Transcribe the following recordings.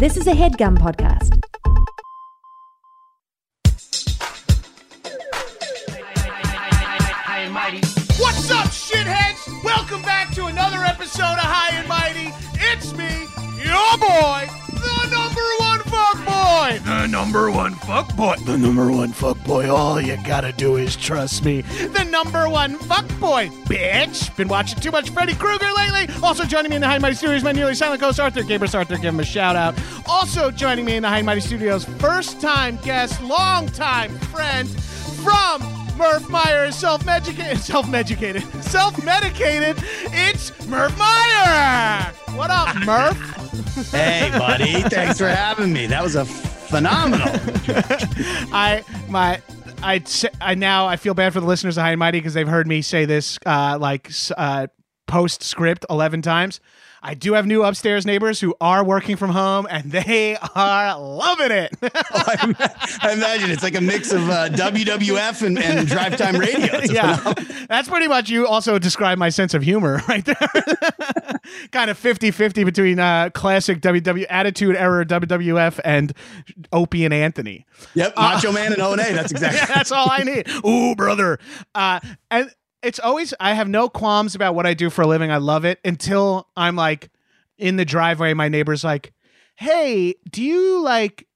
This is a headgum podcast. What's up, shitheads? Welcome back to another episode of High and Mighty. It's me, your boy, The number one fuck boy. The number one fuck boy. All you gotta do is trust me. The number one fuck boy, bitch. Been watching too much Freddy Krueger lately. Also joining me in the High and Mighty Studios, my nearly silent host, Arthur Gabrus. Arthur, give him a shout out. Also joining me in the High Mighty Studios, first time guest, long time friend from Murf Meyer is self-medicated, self-medicated, self-medicated. It's Murf Meyer. What up, Murf? Hey, buddy. Thanks for having me. That was a phenomenal. I my I I now I feel bad for the listeners of High and Mighty because they've heard me say this uh, like uh, post script eleven times. I do have new upstairs neighbors who are working from home and they are loving it. I, I imagine it's like a mix of uh, WWF and, and drive time radio. Yeah, that's pretty much you also describe my sense of humor right there. kind of 50-50 between uh, classic WW Attitude Era WWF and Opie and Anthony. Yep. Macho Man and O and A. That's exactly. Yeah, that's all I need. Ooh, brother. Uh, and it's always I have no qualms about what I do for a living. I love it until I'm like in the driveway. My neighbor's like, "Hey, do you like?"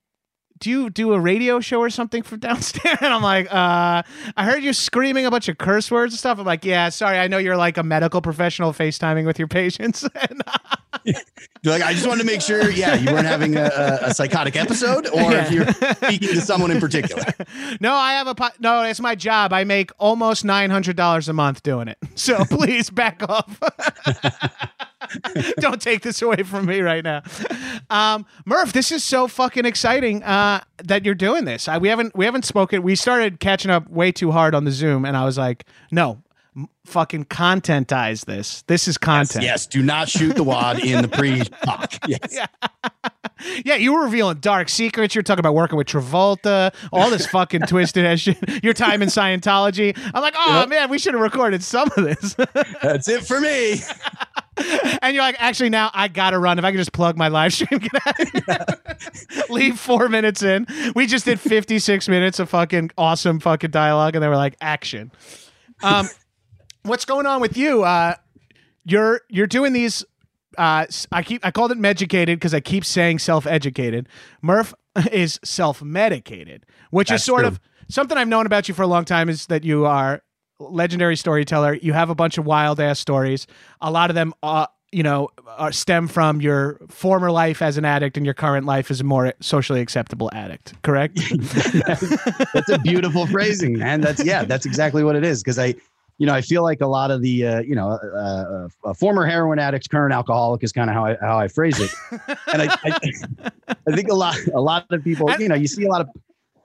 Do you do a radio show or something from downstairs? And I'm like, uh, I heard you screaming a bunch of curse words and stuff. I'm like, yeah, sorry. I know you're like a medical professional FaceTiming with your patients. and, You're like, I just wanted to make sure, yeah, you weren't having a, a, a psychotic episode or if you're speaking to someone in particular. no, I have a po- no. It's my job. I make almost nine hundred dollars a month doing it. So please back off. Don't take this away from me right now, um, Murf. This is so fucking exciting uh, that you're doing this. I, we haven't we haven't spoken. We started catching up way too hard on the Zoom, and I was like, no, fucking contentize this. This is content. Yes. Do not shoot the wad in the pre talk. Yes. Yeah, you were revealing dark secrets. You're talking about working with Travolta, all this fucking twisted ass shit. Your time in Scientology. I'm like, oh Yep. man, we should have recorded some of this. That's it for me. and you're like, actually, now I gotta run. If I could just plug my live stream, get out of here. leave four minutes in. We just did 56 minutes of fucking awesome fucking dialogue, and they were like, action. Um, what's going on with you? Uh, you're you're doing these. Uh, I keep I called it medicated because I keep saying self educated. Murf is self medicated, which That's is sort true. of something I've known about you for a long time. Is that you are legendary storyteller. You have a bunch of wild ass stories. A lot of them, uh, you know, are, stem from your former life as an addict and your current life as a more socially acceptable addict. Correct? that's a beautiful phrasing, man. That's yeah, that's exactly what it is. Because I, you know, I feel like a lot of the, uh, you know, uh, uh, a former heroin addict, current alcoholic is kind of how I how I phrase it. And I, I, I think a lot, a lot of people, you know, you see a lot of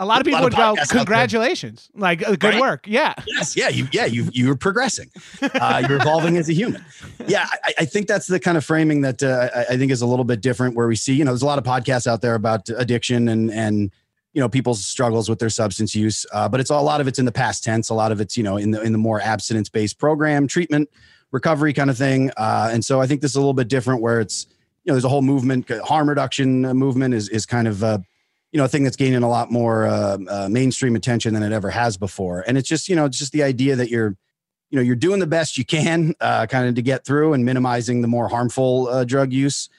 a lot of A lot people of would go, podcasts out there. "Congratulations! Like uh, good Right? work." Yeah. yes, yeah, you, yeah, you, you're progressing, uh, you're evolving as a human. Yeah, I, I think that's the kind of framing that uh, I think is a little bit different. Where we see, you know, there's a lot of podcasts out there about addiction and and you know people's struggles with their substance use, uh, but it's a lot of it's in the past tense. A lot of it's you know in the in the more abstinence based program treatment recovery kind of thing. Uh, and so I think this is a little bit different where it's you know there's a whole movement harm reduction uh, movement is is kind of uh, you know a thing that's gaining a lot more uh, uh, mainstream attention than it ever has before and it's just you know it's just the idea that you're you know you're doing the best you can uh, kind of to get through and minimizing the more harmful uh, drug use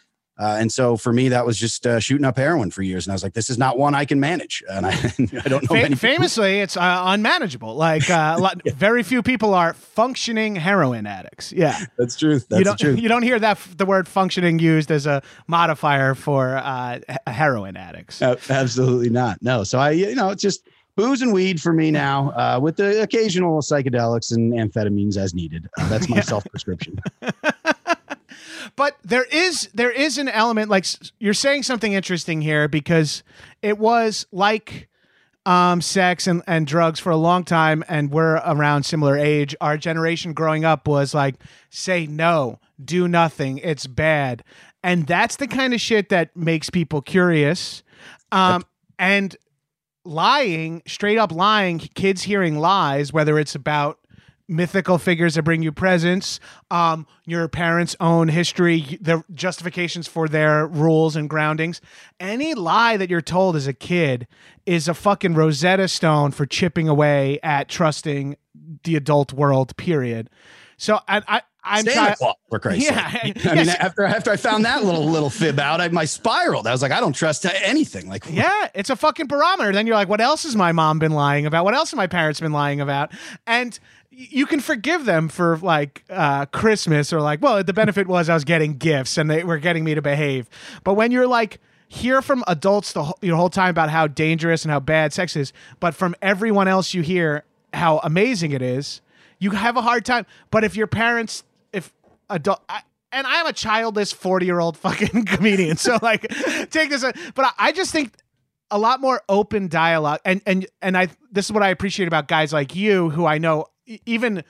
uh, and so for me that was just uh, shooting up heroin for years and i was like this is not one i can manage and i, I don't know Fa- many famously, it's uh, unmanageable. Like uh, a very few people are functioning heroin addicts. Yeah, that's true that's you don't truth you don't hear that the word functioning used as a modifier for uh, heroin addicts. Absolutely not. No. So I, you know, it's just booze and weed for me now, uh, with the occasional psychedelics and amphetamines as needed. Uh, that's my self prescription. But there is there is an element like you're saying something interesting here because it was like um, sex and, and drugs for a long time and we're around similar age. Our generation growing up was like say no do nothing it's bad. And that's the kind of shit that makes people curious. Um, and lying straight up lying kids hearing lies whether it's about mythical figures that bring you presents, um, your parents' own history, the justifications for their rules and groundings. Any lie that you're told as a kid is a fucking Rosetta Stone for chipping away at trusting the adult world. Period. So I, I I'm Santa. Claus, for Christ's Yeah, sake. I yes. mean, after after I found that little little fib out, I, my spiraled. I was like, I don't trust anything. Like, Yeah, it's a fucking barometer. Then you're like, what else has my mom been lying about? What else have my parents been lying about? And you can forgive them for like uh, Christmas or like, well, the benefit was I was getting gifts and they were getting me to behave. But when you're like, hear from adults the whole, your whole time about how dangerous and how bad sex is, but from everyone else you hear how amazing it is, you have a hard time. But if your parents, if adult, I, and I'm a childless 40 year old fucking comedian, so like, take this, but I, I just think a lot more open dialogue and and and I this is what I appreciate about guys like you who I know even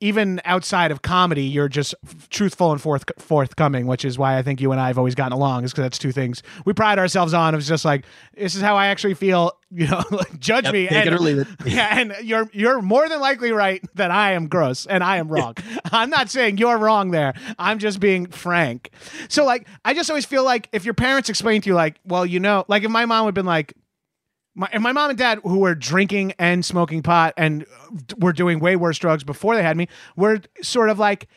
even outside of comedy you're just truthful and forth forthcoming which is why I think you and I have always gotten along is because that's two things. We pride ourselves on it's just like this is how I actually feel you know judge Yep, me take and, it or leave it. yeah and you're you're more than likely right that I am gross and I am wrong. I'm not saying you're wrong there. I'm just being frank. So like I just always feel like if your parents explain to you like well you know like if my mom would have been like my, and my mom and dad, who were drinking and smoking pot and were doing way worse drugs before they had me, were sort of like,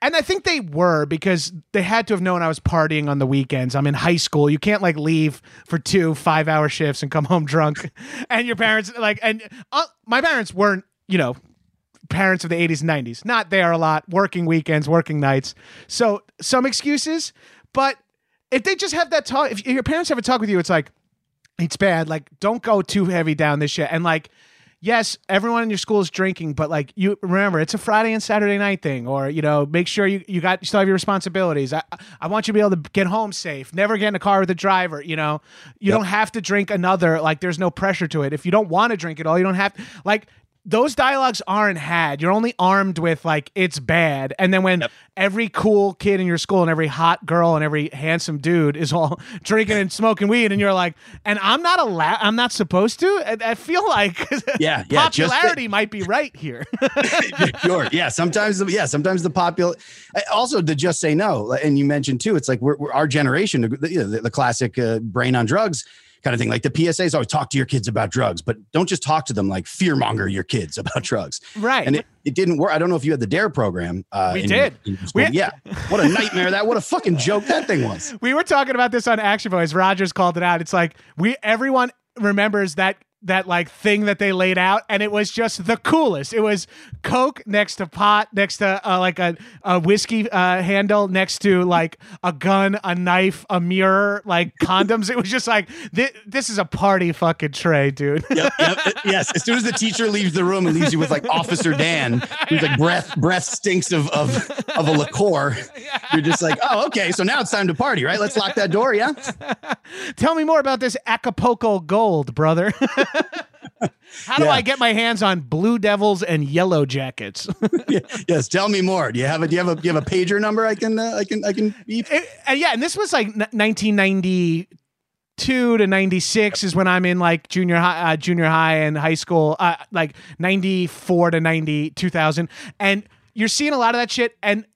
and I think they were because they had to have known I was partying on the weekends. I'm in high school. You can't like leave for two five hour shifts and come home drunk. and your parents, like, and uh, my parents weren't, you know, parents of the 80s and 90s. Not there a lot, working weekends, working nights. So some excuses, but if they just have that talk, if your parents have a talk with you, it's like, it's bad. Like, don't go too heavy down this shit. And like, yes, everyone in your school is drinking, but like, you remember it's a Friday and Saturday night thing, or you know, make sure you you got you still have your responsibilities. I I want you to be able to get home safe. Never get in a car with a driver. You know, you don't have to drink another. Like, there's no pressure to it. If you don't want to drink it all, you don't have like. Those dialogues aren't had. You're only armed with like it's bad, and then when every cool kid in your school and every hot girl and every handsome dude is all drinking and smoking weed, and you're like, and I'm not allowed. I'm not supposed to. I, I feel like Yeah, yeah, just the- popularity might be right here. sure. Yeah. Sometimes, the, yeah. Sometimes the popular. Also, to just say no, and you mentioned too, it's like we're, we're our generation, the, you know, the, the classic uh, brain on drugs kind of thing. Like the PSAs always talk to your kids about drugs, but don't just talk to them like fearmonger your kids about drugs. right. And it, it didn't work. I don't know if you had the Dare program. Uh, We in did. in. We- yeah. What a nightmare that. What a fucking joke that thing was. we were talking about this on Action Boyz. Rogers called it out. It's like we everyone remembers that that like thing that they laid out, and it was just the coolest. It was Coke next to pot, next to uh, like a, a whiskey uh, handle, next to like a gun, a knife, a mirror, like condoms. it was just like thi- this is a party fucking tray, dude. Yep, yep. yes. As soon as the teacher leaves the room and leaves you with like Officer Dan, who's like breath breath stinks of of of a liqueur, you're just like, oh, okay. So now it's time to party, right? Let's lock that door. Yeah. Tell me more about this Acapulco Gold, brother. How do Yeah. I get my hands on Blue Devils and Yellow Jackets? Yeah. Yes. Tell me more. Do you have a do you have a do you have a pager number I can uh, I can I can beep? It- and yeah, and this was like n- 1992 to 96 is when I'm in like junior high, uh, junior high and high school, uh, like 94 to 90, 2000. And you're seeing a lot of that shit. And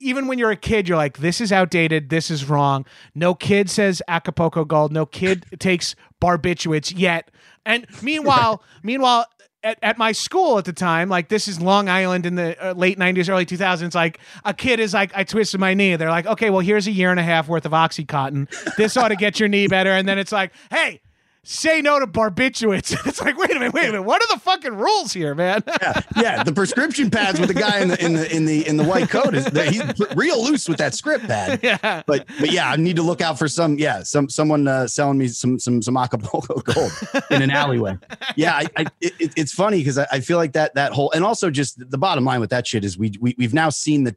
even when you're a kid, you're like, this is outdated. This is wrong. No kid says Acapulco Gold. No kid takes barbiturates yet. And meanwhile, meanwhile, at, at my school at the time, like this is Long Island in the uh, late 90s, early 2000s, like a kid is like, I twisted my knee. They're like, okay, well, here's a year and a half worth of Oxycontin. This ought to get your knee better. And then it's like, hey, say no to barbiturates. it's like, wait a minute, wait a minute. What are the fucking rules here, man? Yeah, yeah. The prescription pads with the guy in the in the in the in the white coat is he's real loose with that script pad. yeah. But but yeah, I need to look out for some yeah some someone uh, selling me some some some Acapulco gold in an alleyway. Yeah, I, I it, it's funny because I, I feel like that that whole and also just the bottom line with that shit is we, we we've now seen that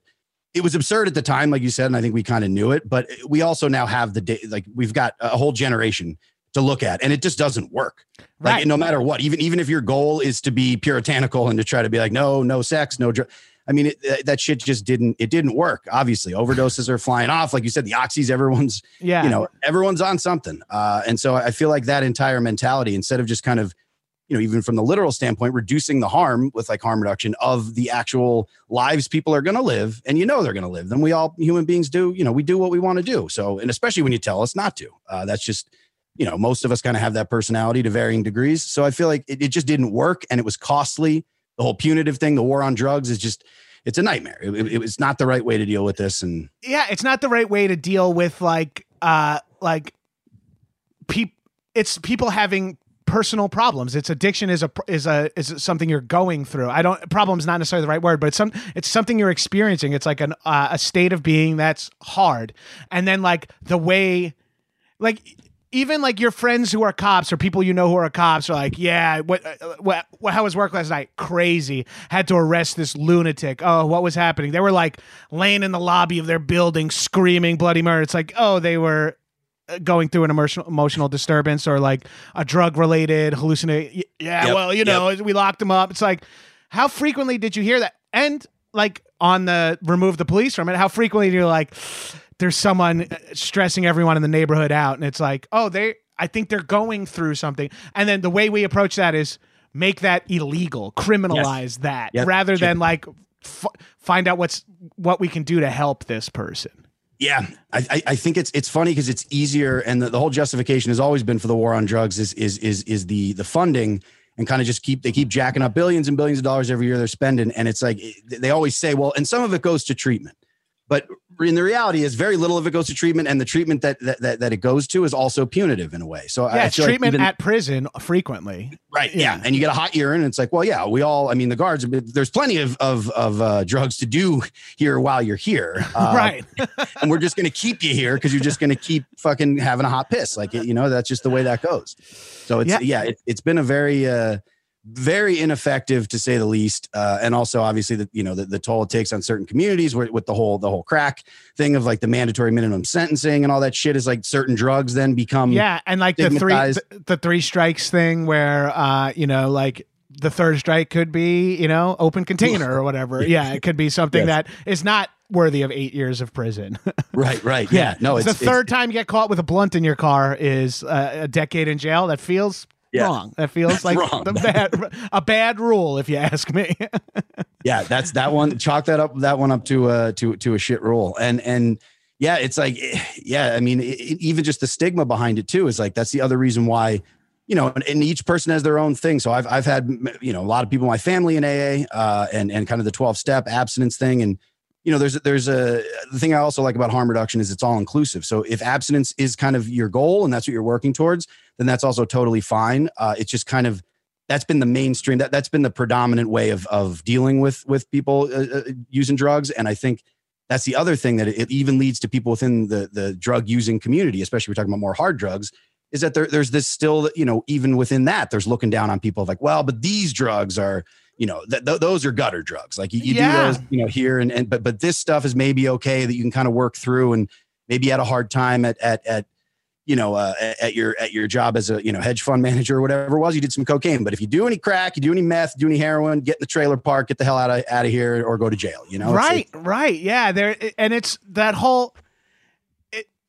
it was absurd at the time, like you said, and I think we kind of knew it. But we also now have the day like we've got a whole generation to look at, and it just doesn't work. Like Right. no matter what, even even if your goal is to be puritanical and to try to be like no no sex no drug. I mean, it, that- that shit just didn't. It didn't work. Obviously, overdoses are flying off. Like you said, the oxys. Everyone's Yeah. you know everyone's on something uh, and so i feel like that entire mentality instead of just kind of you know, even from the literal standpoint, reducing the harm with like harm reduction of the actual lives people are going to live, and you know they're going to live. Then we all human beings do, you know, we do what we want to do. So, and especially when you tell us not to, uh, that's just, you know, most of us kind of have that personality to varying degrees. So I feel like it, it, just didn't work, and it was costly. The whole punitive thing, the war on drugs, is just. It's a nightmare. It, it, it's not the right way to deal with this, and yeah, it's not the right way to deal with like, uh, like, people. It's people having personal problems. It's addiction is a is a is something you're going through. I don't problem's not necessarily the right word, but it's some it's something you're experiencing. It's like an uh, a state of being that's hard. And then like the way like even like your friends who are cops or people you know who are cops are like, yeah, what, uh, what, what, how was work last night? Crazy. Had to arrest this lunatic. Oh, what was happening? They were like laying in the lobby of their building, screaming bloody murder. It's like, oh, they were going through an emotional emotional disturbance or like a drug related hallucinate. Yeah, yep, well, you know, yep. we locked them up. It's like, how frequently did you hear that? And like on the remove the police from it, how frequently you're like, there's someone uh, stressing everyone in the neighborhood out, and it's like, oh, they, I think they're going through something. And then the way we approach that is make that illegal, criminalize yes. that, yep. rather sure. than like f- find out what's what we can do to help this person. Yeah, I, I think it's it's funny because it's easier, and the, the whole justification has always been for the war on drugs is is is is the the funding and kind of just keep they keep jacking up billions and billions of dollars every year they're spending, and it's like eh, they always say, well, and some of it goes to treatment, but in the reality is very little of it goes to treatment and the treatment that that, that, it goes to is also punitive in a way so yeah, treatment like even, at prison frequently right yeah. yeah. and you get a hot urine and it's like well yeah we all i mean the guards there's plenty of of, of uh, drugs to do here while you're here uh, right and we're just going to keep you here because you're just going to keep fucking having a hot piss like you know that's just the way that goes so it's yeah, yeah it, has been a very uh very ineffective to say the least uh, and also obviously the you know the, the toll it takes on certain communities where, with the whole the whole crack thing of like the mandatory minimum sentencing and all that shit is like certain drugs then become yeah and like the three the, the, three strikes thing where uh you know like the third strike could be you know open container or whatever. Yeah. It could be something yes. that is not worthy of eight years of prison. Right right. Yeah, yeah. no it's, it's, the third it's, time you get caught with a blunt in your car is uh, a decade in jail that feels yeah. wrong. That feels like the bad, a bad rule, if you ask me. yeah, that's that one. Chalk that up. That one up to uh to to a shit rule. And and yeah, it's like yeah. I mean, it, even just the stigma behind it too is like that's the other reason why. You know, and each person has their own thing. So I've I've had you know a lot of people in my family in AA, uh, and and kind of the twelve step abstinence thing, and you know, there's there's a the thing I also like about harm reduction is it's all inclusive. So if abstinence is kind of your goal and that's what you're working towards, then that's also totally fine. Uh, it's just kind of that's been the mainstream that that's been the predominant way of of dealing with with people uh, uh, using drugs, and I think that's the other thing that it even leads to people within the the drug using community, especially we're talking about more hard drugs, is that there, there's this still you know even within that there's looking down on people like well but these drugs are you know, th- th- those are gutter drugs. Like you, you yeah. do those, you know, here and, and, but, but this stuff is maybe okay that you can kind of work through and maybe you had a hard time at, at, at, you know, uh, at your, at your job as a, you know, hedge fund manager or whatever it was, you did some cocaine, but if you do any crack, you do any meth, do any heroin, get in the trailer park, get the hell out of, out of here or go to jail, you know? Right. right. Yeah. There, and it's that whole,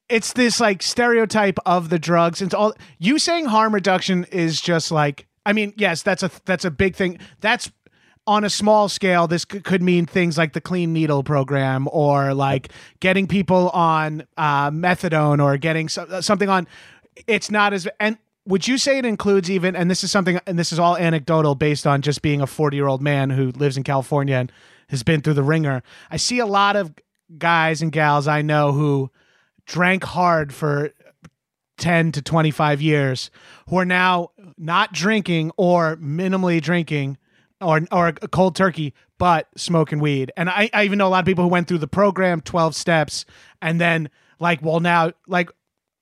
it's this like stereotype of the drugs and all you saying harm reduction is just like I mean, yes, that's a that's a big thing. That's on a small scale, this could mean things like the clean needle program or like getting people on uh, methadone or getting so- uh, something on. It's not as and would you say it includes even and this is something and this is all anecdotal based on just being a 40 year old man who lives in California and has been through the ringer. I see a lot of guys and gals I know who drank hard for 10 to 25 years who are now not drinking or minimally drinking or or cold turkey, but smoking weed. And I, I even know a lot of people who went through the program, 12 steps, and then like, well, now like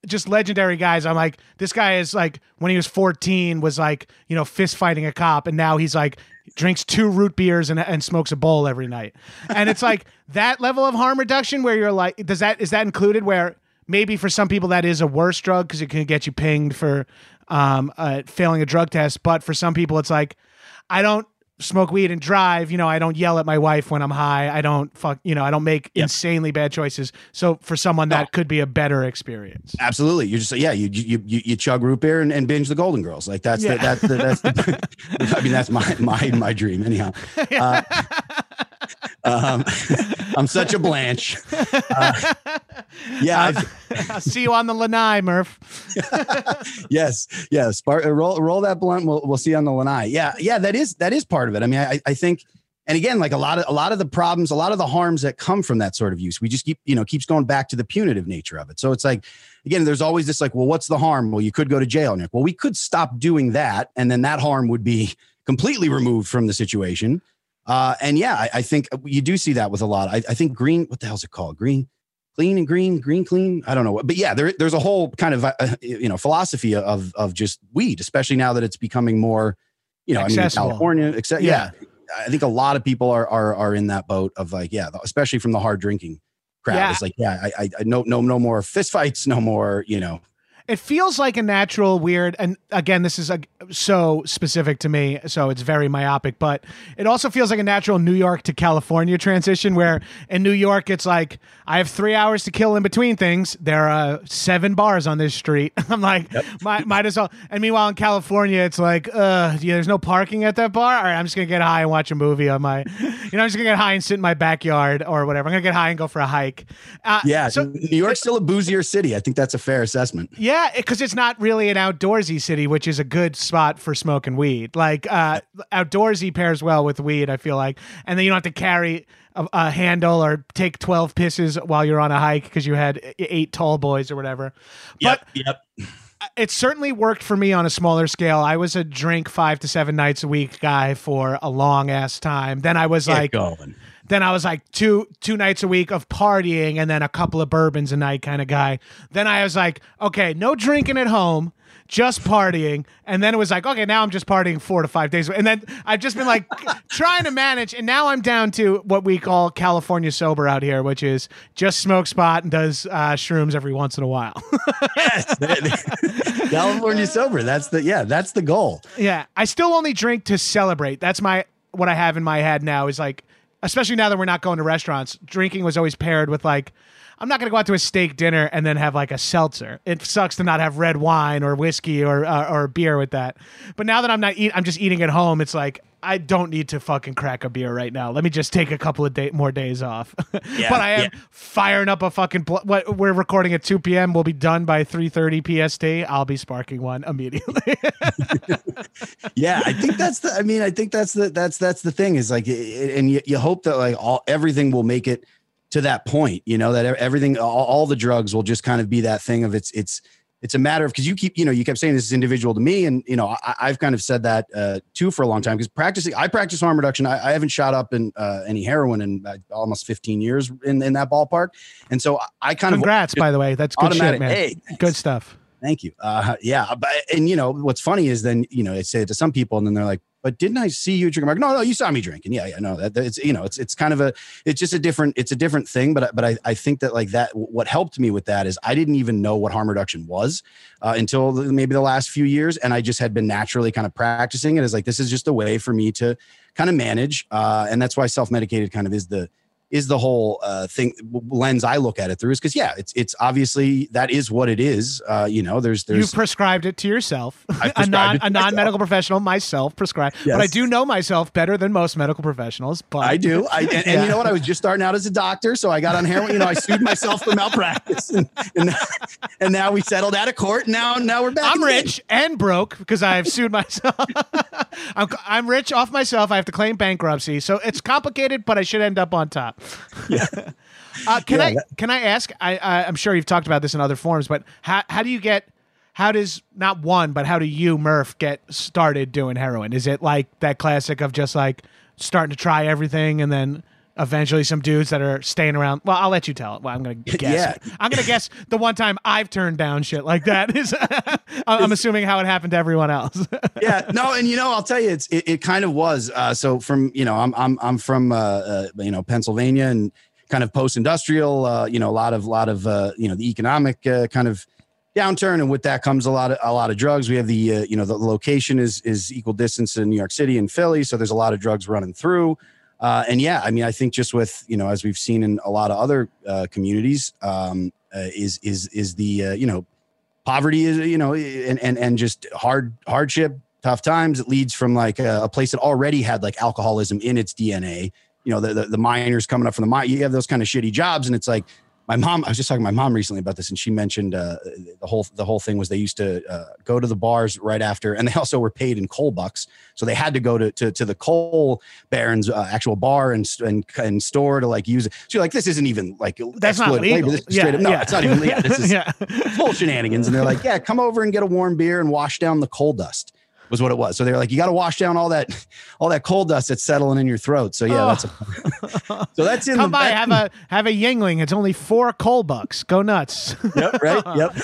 just legendary guys. I'm like, this guy is like when he was 14 was like, you know, fist fighting a cop, and now he's like drinks two root beers and, and smokes a bowl every night. And it's like that level of harm reduction where you're like, does that is that included where maybe for some people that is a worse drug because it can get you pinged for um, uh, failing a drug test, but for some people it's like, I don't smoke weed and drive, you know, I don't yell at my wife when I'm high. I don't fuck, you know, I don't make Yep. insanely bad choices. So for someone that could be a better experience. Absolutely. You just yeah, you you you, you chug root beer and, and binge the Golden Girls. Like that's Yeah. the, that's the, that's the, I mean that's my my my dream anyhow. Uh, um, I'm such a Blanche. Uh, yeah, I've, I'll see you on the lanai, Murf. yes, yes. Uh, roll roll that blunt. We'll we'll see you on the lanai. Yeah, yeah. That is that is part of it. I mean, I I think. And again, like a lot of a lot of the problems, a lot of the harms that come from that sort of use, we just keep, you know, keeps going back to the punitive nature of it. So it's like, again, there's always this like, well, what's the harm? Well, you could go to jail, Nick. Well, we could stop doing that, and then that harm would be completely removed from the situation. Uh, and yeah, I, I think you do see that with a lot. I, I think green, what the hell's it called? Green, clean and green, green clean. I don't know, but yeah, there, there's a whole kind of uh, you know philosophy of of just weed, especially now that it's becoming more, you know, I mean, in Accessible. California, except yeah. I think a lot of people are are are in that boat of like, yeah, especially from the hard drinking crowd. Yeah. It's like, yeah, I, I, I no no no more fist fights, no more, you know, It feels like a natural, weird, and again, this is a, so specific to me, so it's very myopic. But it also feels like a natural New York to California transition, where in New York it's like I have three hours to kill in between things. There are seven bars on this street. I'm like, might, might as well. And meanwhile, in California, it's like, uh, yeah, there's no parking at that bar. All right, I'm just gonna get high and watch a movie on my, you know, I'm just gonna get high and sit in my backyard or whatever. I'm gonna get high and go for a hike. Uh, yeah. So New York's still a boozier city. I think that's a fair assessment. yeah, because it's not really an outdoorsy city, which is a good spot for smoking weed. Like uh, outdoorsy pairs well with weed, I feel like, and then you don't have to carry a, a handle or take twelve pisses while you're on a hike because you had eight tall boys or whatever. But yep. it certainly worked for me on a smaller scale. I was a drink five to seven nights a week guy for a long ass time. Then I was Get like, going. Then I was like two two nights a week of partying and then a couple of bourbons a night kind of guy. Then I was like, okay, no drinking at home, just partying. And then it was like, okay, now I'm just partying four to five days. And then I've just been like trying to manage. And now I'm down to what we call California sober out here, which is just smoke spot and does uh, shrooms every once in a while. yes. California sober. That's the yeah, that's the goal. Yeah, I still only drink to celebrate. That's my what I have in my head now is like, especially now that we're not going to restaurants. Drinking was always paired with like, I'm not going to go out to a steak dinner and then have like a seltzer. It sucks to not have red wine or whiskey or uh, or beer with that. But now that I'm not eat, I'm just eating at home. It's like I don't need to fucking crack a beer right now. Let me just take a couple of day, more days off. Yeah, but I am yeah. firing up a fucking. Bl- what we're recording at 2 p.m. We'll be done by 3:30 PST. I'll be sparking one immediately. yeah i think that's the i mean i think that's the that's that's the thing is like and you, you hope that like all everything will make it to that point you know that everything all, all the drugs will just kind of be that thing of it's it's it's a matter of because you keep you know you kept saying this is individual to me and you know I, i've kind of said that uh too for a long time because practicing i practice harm reduction i, I haven't shot up in uh, any heroin in uh, almost 15 years in, in that ballpark and so i, I kind Congrats, of congrats by the way. That's good shit, man. hey Good stuff. Thank you. Uh, yeah, but and you know what's funny is then you know I say it to some people and then they're like, "But didn't I see you drinking? "No, no, you saw me drinking." Yeah, yeah, no, that, it's you know it's it's kind of a it's just a different it's a different thing. But I- but I, I think that like that what helped me with that is I didn't even know what harm reduction was uh, until maybe the last few years, and I just had been naturally kind of practicing it as like this is just a way for me to kind of manage, uh, and that's why self medicated kind of is the is the whole uh, thing lens I look at it through is because yeah, it's it's obviously that is what it is. Uh, you know, there's there's You've prescribed it to yourself. A non a non medical professional, myself prescribed. But I do know myself better than most medical professionals. But I do. I, and, and you know what? I was just starting out as a doctor, so I got on heroin. You know, I sued myself for malpractice, and and, and now we settled out of court. Now now we're back. I'm rich and broke because I've sued myself. I'm, I'm rich off myself. I have to claim bankruptcy, so it's complicated. But I should end up on top. Yeah. Uh, can Yeah, I that- can I ask? I, I I'm sure you've talked about this in other forms, but how how do you get? How does not one, but how do you Murf get started doing heroin? Is it like that classic of just like starting to try everything and then eventually some dudes that are staying around? Well, I'll let you tell it. Well, I'm gonna guess. Yeah. I'm gonna guess the one time I've turned down shit like that is. I'm assuming how it happened to everyone else. yeah, no, and you know, I'll tell you, it's it, it kind of was. Uh, so from you know, I'm I'm I'm from uh, uh you know Pennsylvania and kind of post industrial. Uh, you know, a lot of lot of uh, you know the economic uh, kind of downturn, and with that comes a lot of a lot of drugs. We have the uh, you know the location is is equal distance in New York City and Philly, so there's a lot of drugs running through. Uh, and yeah, I mean, I think just with you know as we've seen in a lot of other uh, communities, um, uh, is is is the uh, you know poverty is you know and and and just hard hardship, tough times. It leads from like a, a place that already had like alcoholism in its DNA. You know, the, the the miners coming up from the mine. You have those kind of shitty jobs, and it's like my mom i was just talking to my mom recently about this and she mentioned uh, the whole the whole thing was they used to uh, go to the bars right after and they also were paid in coal bucks. So they had to go to to, to the coal barons uh, actual bar and, and and store to like use it. So you're like this isn't even like that's not legal. This is yeah, up, no yeah. it's not even legal. This is yeah. full shenanigans and they're like yeah come over and get a warm beer and wash down the coal dust was what it was. So they were like, you got to wash down all that, all that coal dust that's settling in your throat. So yeah, oh. that's a, so that's in Come the, by, have a have a Yuengling. It's only four coal bucks. Go nuts. yep. Right. Yep.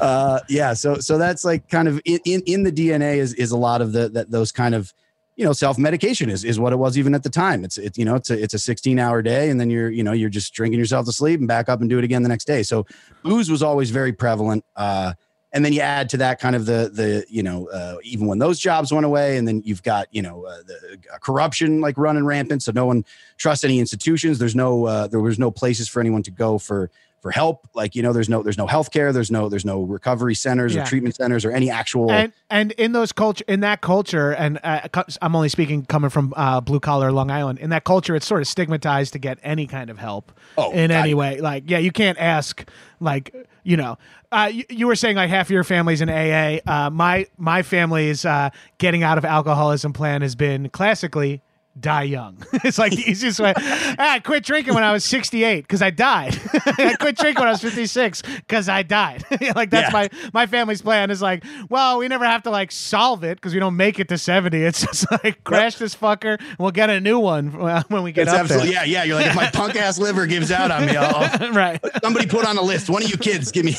Uh, yeah. So so that's like kind of in, in, in the DNA is is a lot of the that those kind of you know self medication is is what it was even at the time. It's it you know it's a it's a 16 hour day and then you're you know you're just drinking yourself to sleep and back up and do it again the next day. So booze was always very prevalent. Uh, and then you add to that kind of the the you know uh, even when those jobs went away and then you've got you know uh, the uh, corruption like running rampant so no one trusts any institutions. There's no uh, there was no places for anyone to go for for help. Like you know there's no there's no healthcare there's no there's no recovery centers yeah. or treatment centers or any actual and and in those culture in that culture and uh, i'm only speaking coming from uh, blue collar long island in that culture it's sort of stigmatized to get any kind of help oh, in any way. Like yeah you can't ask like you know uh, you, you, were saying like half your family's in aa uh, my my family's uh, getting out of alcoholism plan has been classically die young. it's like the easiest way. I quit drinking when I was 68 because I died. I quit drinking when I was 56 because I died. like that's yeah. my my family's plan is like, well, we never have to like solve it because we don't make it to 70. It's just like crash yep. this fucker we'll get a new one when we get it's up absolutely, there. Yeah, yeah. You're like, if my punk ass liver gives out on me, I'll, I'll, right. Somebody put on a list. One of you kids, give me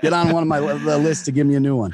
get on one of my the list to give me a new one.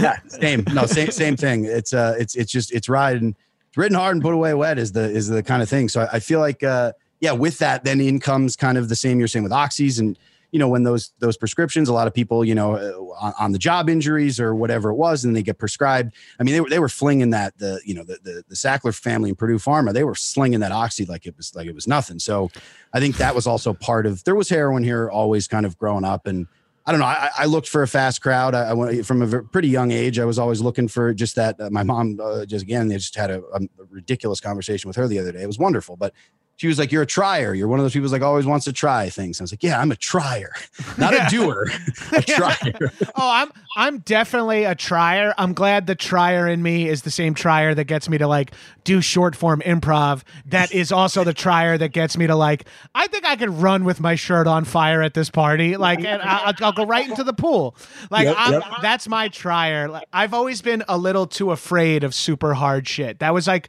Yeah, same. No, same same thing. It's uh, it's it's just it's riding written hard and put away wet is the is the kind of thing. So I, I feel like uh, yeah, with that, then in comes kind of the same you're saying with oxys and you know when those those prescriptions a lot of people you know uh, on, on, the job injuries or whatever it was and they get prescribed i mean they were they were flinging that the you know the, the the sackler family and purdue pharma they were slinging that oxy like it was like it was nothing so i think that was also part of there was heroin here always kind of growing up and I don't know. I, I, looked for a fast crowd. I, went from a pretty young age. I was always looking for just that. Uh, my mom, uh, just again, they just had a, a, ridiculous conversation with her the other day. It was wonderful, but she was like, "You're a trier. You're one of those people like always wants to try things." I was like, "Yeah, I'm a trier, not a doer. a trier." oh, I'm I'm definitely a trier. I'm glad the trier in me is the same trier that gets me to like do short form improv. That is also the trier that gets me to like. I think I could run with my shirt on fire at this party. Like, and I'll, I'll go right into the pool. Like, yep, yep. that's my trier. Like, I've always been a little too afraid of super hard shit. That was like,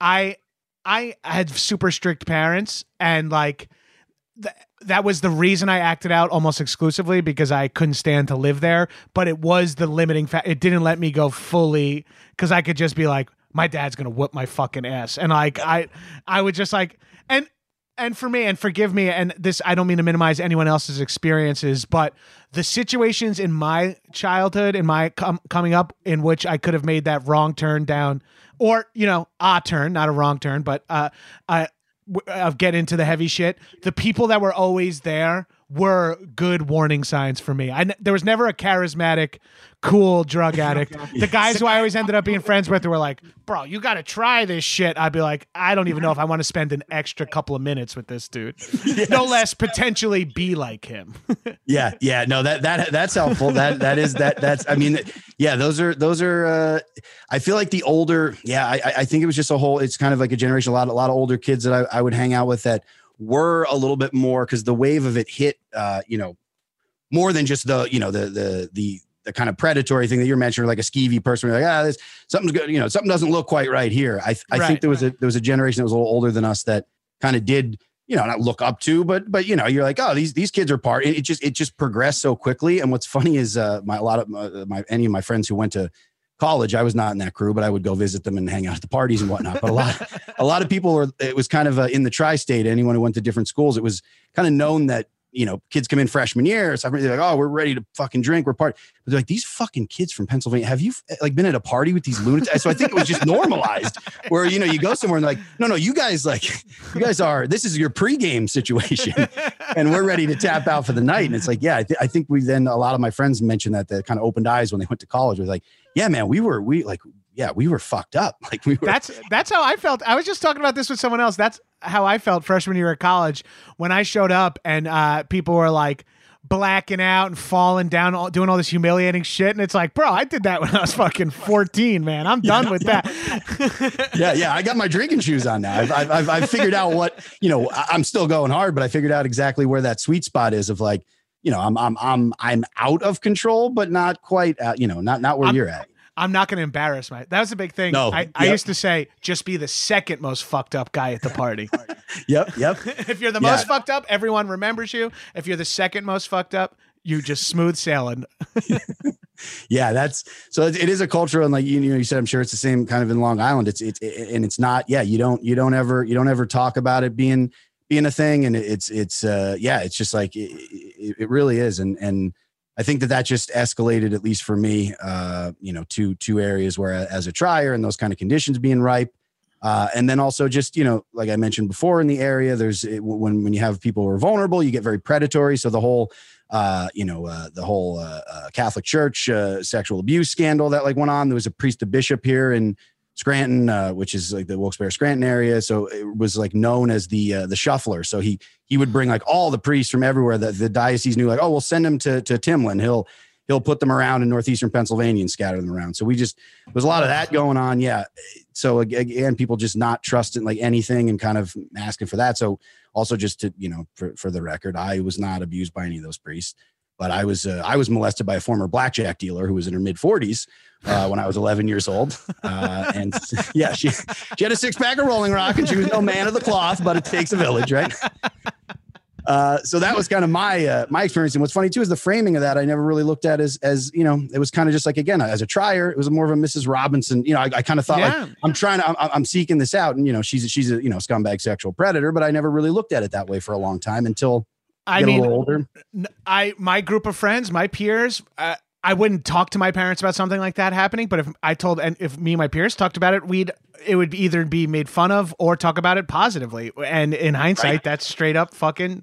I I had super strict parents and like th- that was the reason I acted out almost exclusively because I couldn't stand to live there, but it was the limiting fact. It didn't let me go fully cuz I could just be like my dad's to whoop my fucking ass and like I I would just like and and for me and forgive me and this i don't mean to minimize anyone else's experiences but the situations in my childhood in my com- coming up in which i could have made that wrong turn down or you know a turn not a wrong turn but uh, uh of get into the heavy shit. The people that were always there were good warning signs for me. I there was never a charismatic, cool drug addict. The guys who I always ended up being friends with were like, "Bro, you got to try this shit." I'd be like, "I don't even know if I want to spend an extra couple of minutes with this dude." Yes. No less potentially be like him. yeah, yeah, no that that that's helpful. That that is that that's I mean, yeah, those are those are uh I feel like the older, yeah, I I think it was just a whole it's kind of like a generation a lot a lot of older kids that I, I would hang out with that were a little bit more because the wave of it hit, uh, you know, more than just the, you know, the the the the kind of predatory thing that you're mentioning, like a skeevy person, like ah, this something's good, you know, something doesn't look quite right here. I I right, think there was right. a there was a generation that was a little older than us that kind of did you know not look up to but but you know you're like oh these these kids are part it, it just it just progressed so quickly and what's funny is uh my a lot of my, my any of my friends who went to college, I was not in that crew, but I would go visit them and hang out at the parties and whatnot. But a lot, a lot of people were. It was kind of uh, in the tri-state. Anyone who went to different schools, it was kind of known that you know, kids come in freshman year, so they're like, oh, we're ready to fucking drink, we're party. But they're like, these fucking kids from Pennsylvania, have you like been at a party with these lunatics? So I think it was just normalized where, you know, you go somewhere and like, no, no, you guys like, you guys are, this is your pregame situation and we're ready to tap out for the night. And it's like, yeah, I, th- I think we then, a lot of my friends mentioned that that kind of opened eyes when they went to college. It was like, yeah, man, we were, we like, yeah, we were fucked up. Like we were. That's that's how I felt. I was just talking about this with someone else. That's how I felt freshman year at college when I showed up and uh, people were like blacking out and falling down, all, doing all this humiliating shit. And it's like, bro, I did that when I was fucking 14, man. I'm done yeah. with that. yeah, yeah. I got my drinking shoes on now. I've, I've, I've figured out what, you know, I'm still going hard, but I figured out exactly where that sweet spot is of like, you know, I'm, I'm, I'm, I'm out of control, but not quite, you know, not, not where I'm, you're at. I'm not going to embarrass my. That was a big thing. No, I, yep. I used to say just be the second most fucked up guy at the party. yep, yep. if you're the yeah. most fucked up, everyone remembers you. If you're the second most fucked up, you just smooth sailing. yeah, that's so. It, it is a culture, and like you, know, you said, I'm sure it's the same kind of in Long Island. It's it's it, and it's not. Yeah, you don't you don't ever you don't ever talk about it being being a thing, and it's it's uh yeah, it's just like it, it really is, and and I think that that just escalated, at least for me, uh, you know, to two areas where as a trier and those kind of conditions being ripe. Uh, and then also just, you know, like I mentioned before in the area, there's when, when you have people who are vulnerable, you get very predatory. So the whole, uh, you know, uh, the whole uh, uh, Catholic Church sexual abuse scandal that like went on. There was a priest, a bishop here in Scranton, uh, which is like the Wilkes-Barre Scranton area. So it was like known as the uh, the shuffler. So he he would bring like all the priests from everywhere that the diocese knew. Like, oh, we'll send him to to Timlin. He'll he'll put them around in northeastern Pennsylvania and scatter them around. So we just there's a lot of that going on. Yeah. So again, people just not trusting like anything and kind of asking for that. So also just to you know for for the record, I was not abused by any of those priests but I was uh, I was molested by a former blackjack dealer who was in her mid 40s uh, when I was 11 years old, uh, and yeah, she she had a six pack of Rolling Rock, and she was no man of the cloth, but it takes a village, right? Uh, so that was kind of my uh, my experience. And what's funny too is the framing of that I never really looked at as as you know it was kind of just like again as a trier it was more of a Mrs. Robinson. You know I, I kind of thought yeah. like I'm trying to I'm, I'm, seeking this out and you know she's she's a you know scumbag sexual predator, but I never really looked at it that way for a long time until I mean, older. I my group of friends, my peers, uh, I wouldn't talk to my parents about something like that happening. But if I told, and if me and my peers talked about it, we'd it would either be made fun of or talk about it positively. And in hindsight, right. that's straight up fucking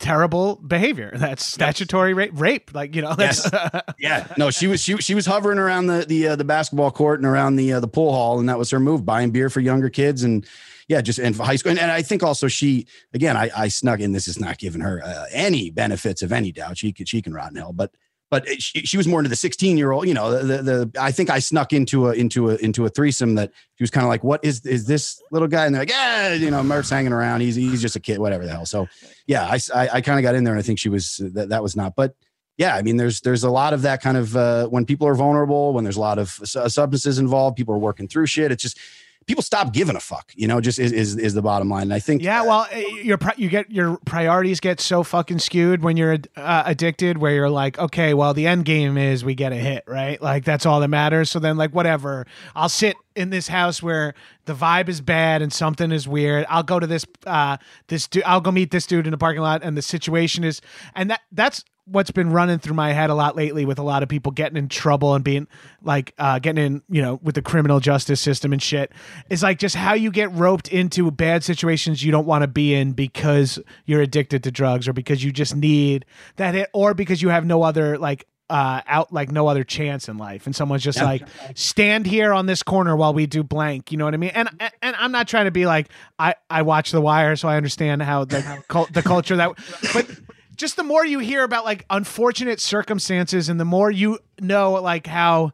terrible behavior. That's statutory rape. Rape, like you know. Yes. yeah. No, she was she she was hovering around the the uh, the basketball court and around the uh, the pool hall, and that was her move, buying beer for younger kids and yeah, just in high school. And, and I think also she, again, I, I snuck in. This is not giving her uh, any benefits of any doubt. She could, she can rot in hell, but but she, she was more into the 16 year old, you know, the, the, the, I think I snuck into a, into a, into a threesome that she was kind of like, what is, is this little guy? And they're like, yeah, you know, Murf's hanging around. He's, he's just a kid, whatever the hell. So yeah, I, I, I kind of got in there and I think she was, that, that was not, but yeah, I mean, there's, there's a lot of that kind of, uh, when people are vulnerable, when there's a lot of substances involved, people are working through shit. It's just, people stop giving a fuck. You know, just is is, is the bottom line. And I think yeah, well, eh, your you get your priorities get so fucking skewed when you're uh, addicted, where you're like, okay, well, the end game is we get a hit, right? Like that's all that matters. So then, like, whatever, I'll sit in this house where the vibe is bad and something is weird. I'll go to this uh this dude. I'll go meet this dude in the parking lot, and the situation is, and that that's what's been running through my head a lot lately with a lot of people getting in trouble and being like uh, getting in you know with the criminal justice system and shit is like just how you get roped into bad situations you don't want to be in because you're addicted to drugs or because you just need that hit or because you have no other like uh, out like no other chance in life, and someone's just yeah. like, stand here on this corner while we do blank. You know what I mean? And and I'm not trying to be like I I watch The Wire, so I understand how the the culture that, but just the more you hear about like unfortunate circumstances and the more you know like how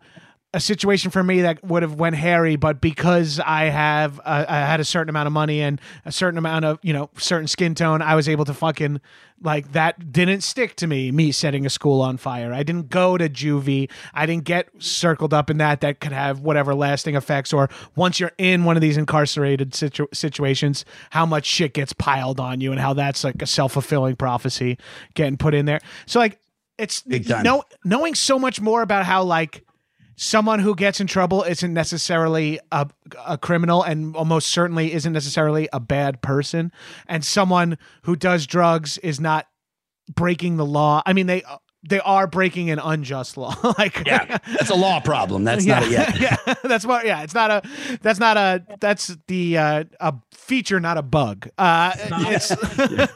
a situation for me that would have went hairy but because i have uh, i had a certain amount of money and a certain amount of you know certain skin tone i was able to fucking like that didn't stick to me me setting a school on fire. I didn't go to juvie. I didn't get circled up in that that could have whatever lasting effects or once you're in one of these incarcerated situ- situations how much shit gets piled on you and how that's like a self-fulfilling prophecy getting put in there. So like it's know, knowing so much more about how like someone who gets in trouble isn't necessarily a, a criminal and almost certainly isn't necessarily a bad person and someone who does drugs is not breaking the law. I mean, they they are breaking an unjust law. like yeah, that's a law problem. That's yeah, not it yet. yeah, that's what. Yeah, it's not a. That's not a. That's the uh, a feature, not a bug. Uh, it's. yeah,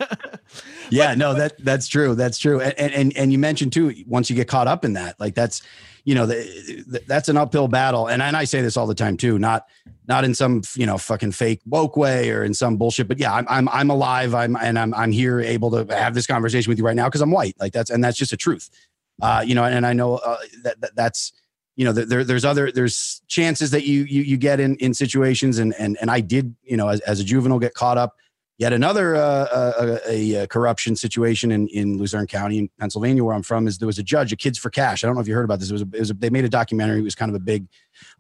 yeah no, that that's true. That's true. And, and and you mentioned too. Once you get caught up in that, like that's you know, the, the, that's an uphill battle. And, and I say this all the time too, not, not in some, you know, fucking fake woke way or in some bullshit, but yeah, I'm, I'm, I'm alive. I'm, and I'm, I'm here able to have this conversation with you right now. Cause I'm white. Like that's, and that's just a truth. Uh, you know, and, and I know uh, that, that that's, you know, there, there's other, there's chances that you, you, you get in, in situations. And, and, and I did, you know, as, as a juvenile get caught up Yet another uh, uh a, a, a, corruption situation in, in Luzerne County in Pennsylvania, where I'm from, is there was a judge, a Kids for Cash. I don't know if you heard about this. It was, a, it was a, they made a documentary. It was kind of a big,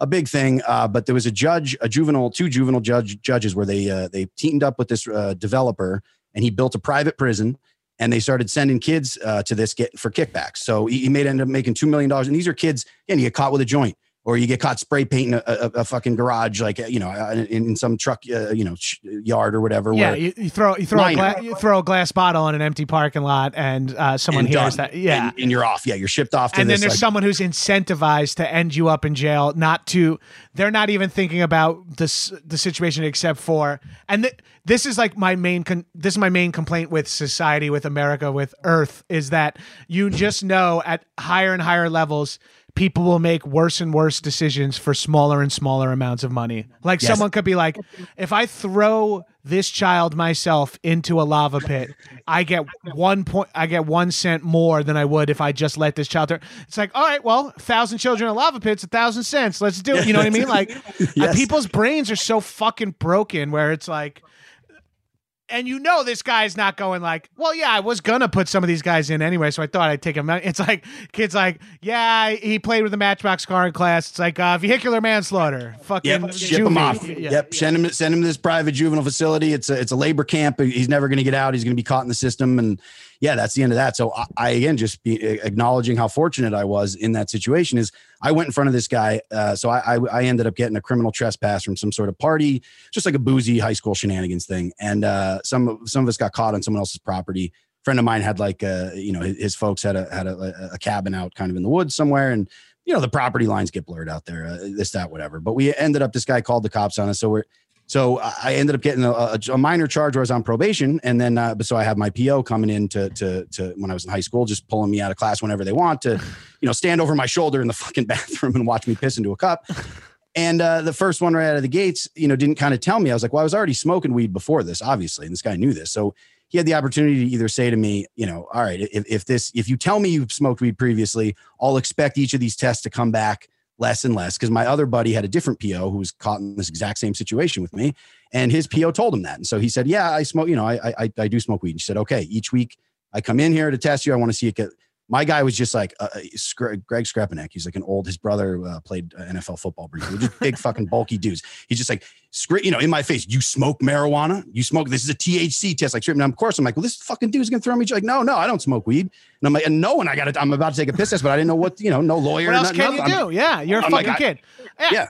a big thing. Uh, but there was a judge, a juvenile, two juvenile judge judges, where they uh, they teamed up with this uh, developer, and he built a private prison, and they started sending kids uh, to this get for kickbacks. So he, he made end up making two million dollars, and these are kids. And he got caught with a joint or you get caught spray painting a, a, a fucking garage, like you know, uh, in, in some truck, uh, you know, sh- yard or whatever. Yeah, you, you, throw you throw a gla- you throw a glass bottle in an empty parking lot, and uh, someone and hears done. that. Yeah, and, and, you're off. Yeah, you're shipped off. and this, then there's like, someone who's incentivized to end you up in jail. Not to, they're not even thinking about this the situation except for, and th- this is like my main. Con- this is my main complaint with society, with America, with Earth, is that you just know at higher and higher levels people will make worse and worse decisions for smaller and smaller amounts of money. Like yes. someone could be like, if I throw this child myself into a lava pit, I get one point, I get one cent more than I would if I just let this child. Th-. It's like, all right, well, a thousand children in lava pits, a thousand cents. Let's do it. You know what I mean? Like, uh, yes. people's brains are so fucking broken where it's like and you know this guy's not going like, well, yeah, I was gonna put some of these guys in anyway, so I thought I'd take him. It's like kids like, yeah, he played with the Matchbox car in class. It's like uh, vehicular manslaughter. Fucking yep, ship him off. Yeah. Yep, send him send him to this private juvenile facility. It's a it's a labor camp. He's never gonna get out. He's gonna be caught in the system and yeah, that's the end of that. So I, I again just be acknowledging how fortunate I was in that situation. Is I went in front of this guy, uh, so I, I, I ended up getting a criminal trespass from some sort of party, just like a boozy high school shenanigans thing, and uh, some some of us got caught on someone else's property. A friend of mine had like a, uh, you know his, folks had a had a, a, cabin out kind of in the woods somewhere, and you know the property lines get blurred out there, uh, this that whatever. But we ended up this guy called the cops on us, so we're so I ended up getting a, a, minor charge where I was on probation, and then uh, so I have my PO coming in to, to to when I was in high school, just pulling me out of class whenever they want to, you know, stand over my shoulder in the fucking bathroom and watch me piss into a cup. And uh, the first one right out of the gates, you know, didn't kind of tell me. I was like, well, I was already smoking weed before this, obviously, and this guy knew this. So he had the opportunity to either say to me, you know, all right, if, if this, if you tell me you've smoked weed previously, I'll expect each of these tests to come back less and less because my other buddy had a different PO who was caught in this exact same situation with me. And his PO told him that. And so he said, Yeah, I smoke, you know, I I, I do smoke weed. And he said, Okay, each week I come in here to test you. I want to see it get my guy was just like uh, uh Greg Skrepenak. He's like an old. His brother uh, played uh, NFL football briefly. Just big fucking bulky dudes. He's just like, you know, in my face. You smoke marijuana? You smoke? This is a THC test. Like, and of course, I'm like, well, this fucking dude's gonna throw me. Like, no, no, I don't smoke weed. And I'm like, and no, and I got it. I'm about to take a piss test, but I didn't know what. You know, no lawyer. What else nothing, can you do? I'm, yeah, you're a I'm fucking like, kid. yeah. yeah.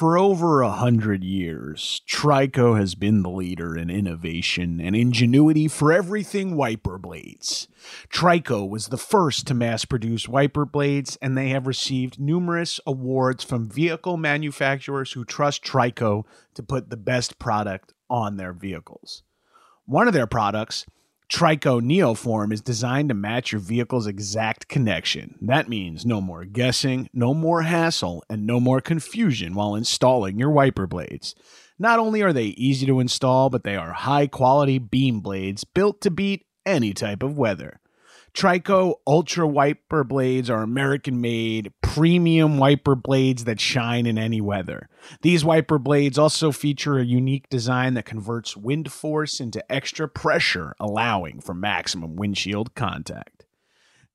For over a hundred years, Trico has been the leader in innovation and ingenuity for everything wiper blades. Trico was the first to mass produce wiper blades, and they have received numerous awards from vehicle manufacturers who trust Trico to put the best product on their vehicles. One of their products Trico Neoform is designed to match your vehicle's exact connection. That means no more guessing, no more hassle, and no more confusion while installing your wiper blades. Not only are they easy to install, but they are high quality beam blades built to beat any type of weather. Trico Ultra Wiper blades are American made, premium wiper blades that shine in any weather. These wiper blades also feature a unique design that converts wind force into extra pressure, allowing for maximum windshield contact.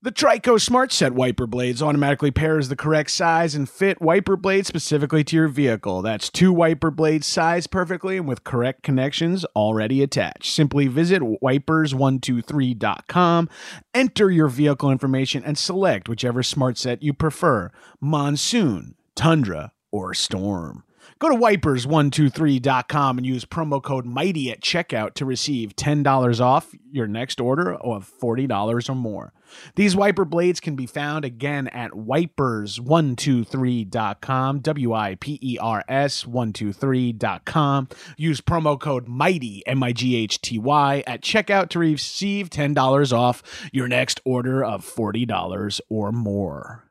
The Trico Smart Set wiper blades automatically pairs the correct size and fit wiper blades specifically to your vehicle. That's two wiper blades sized perfectly and with correct connections already attached. Simply visit wipers123.com, enter your vehicle information, and select whichever smart set you prefer monsoon, tundra, or storm. Go to wipers123.com and use promo code MIGHTY at checkout to receive $10 off your next order of $40 or more. These wiper blades can be found again at wipers123.com, W I P E R S 123.com. Use promo code MIGHTY, M I G H T Y, at checkout to receive $10 off your next order of $40 or more.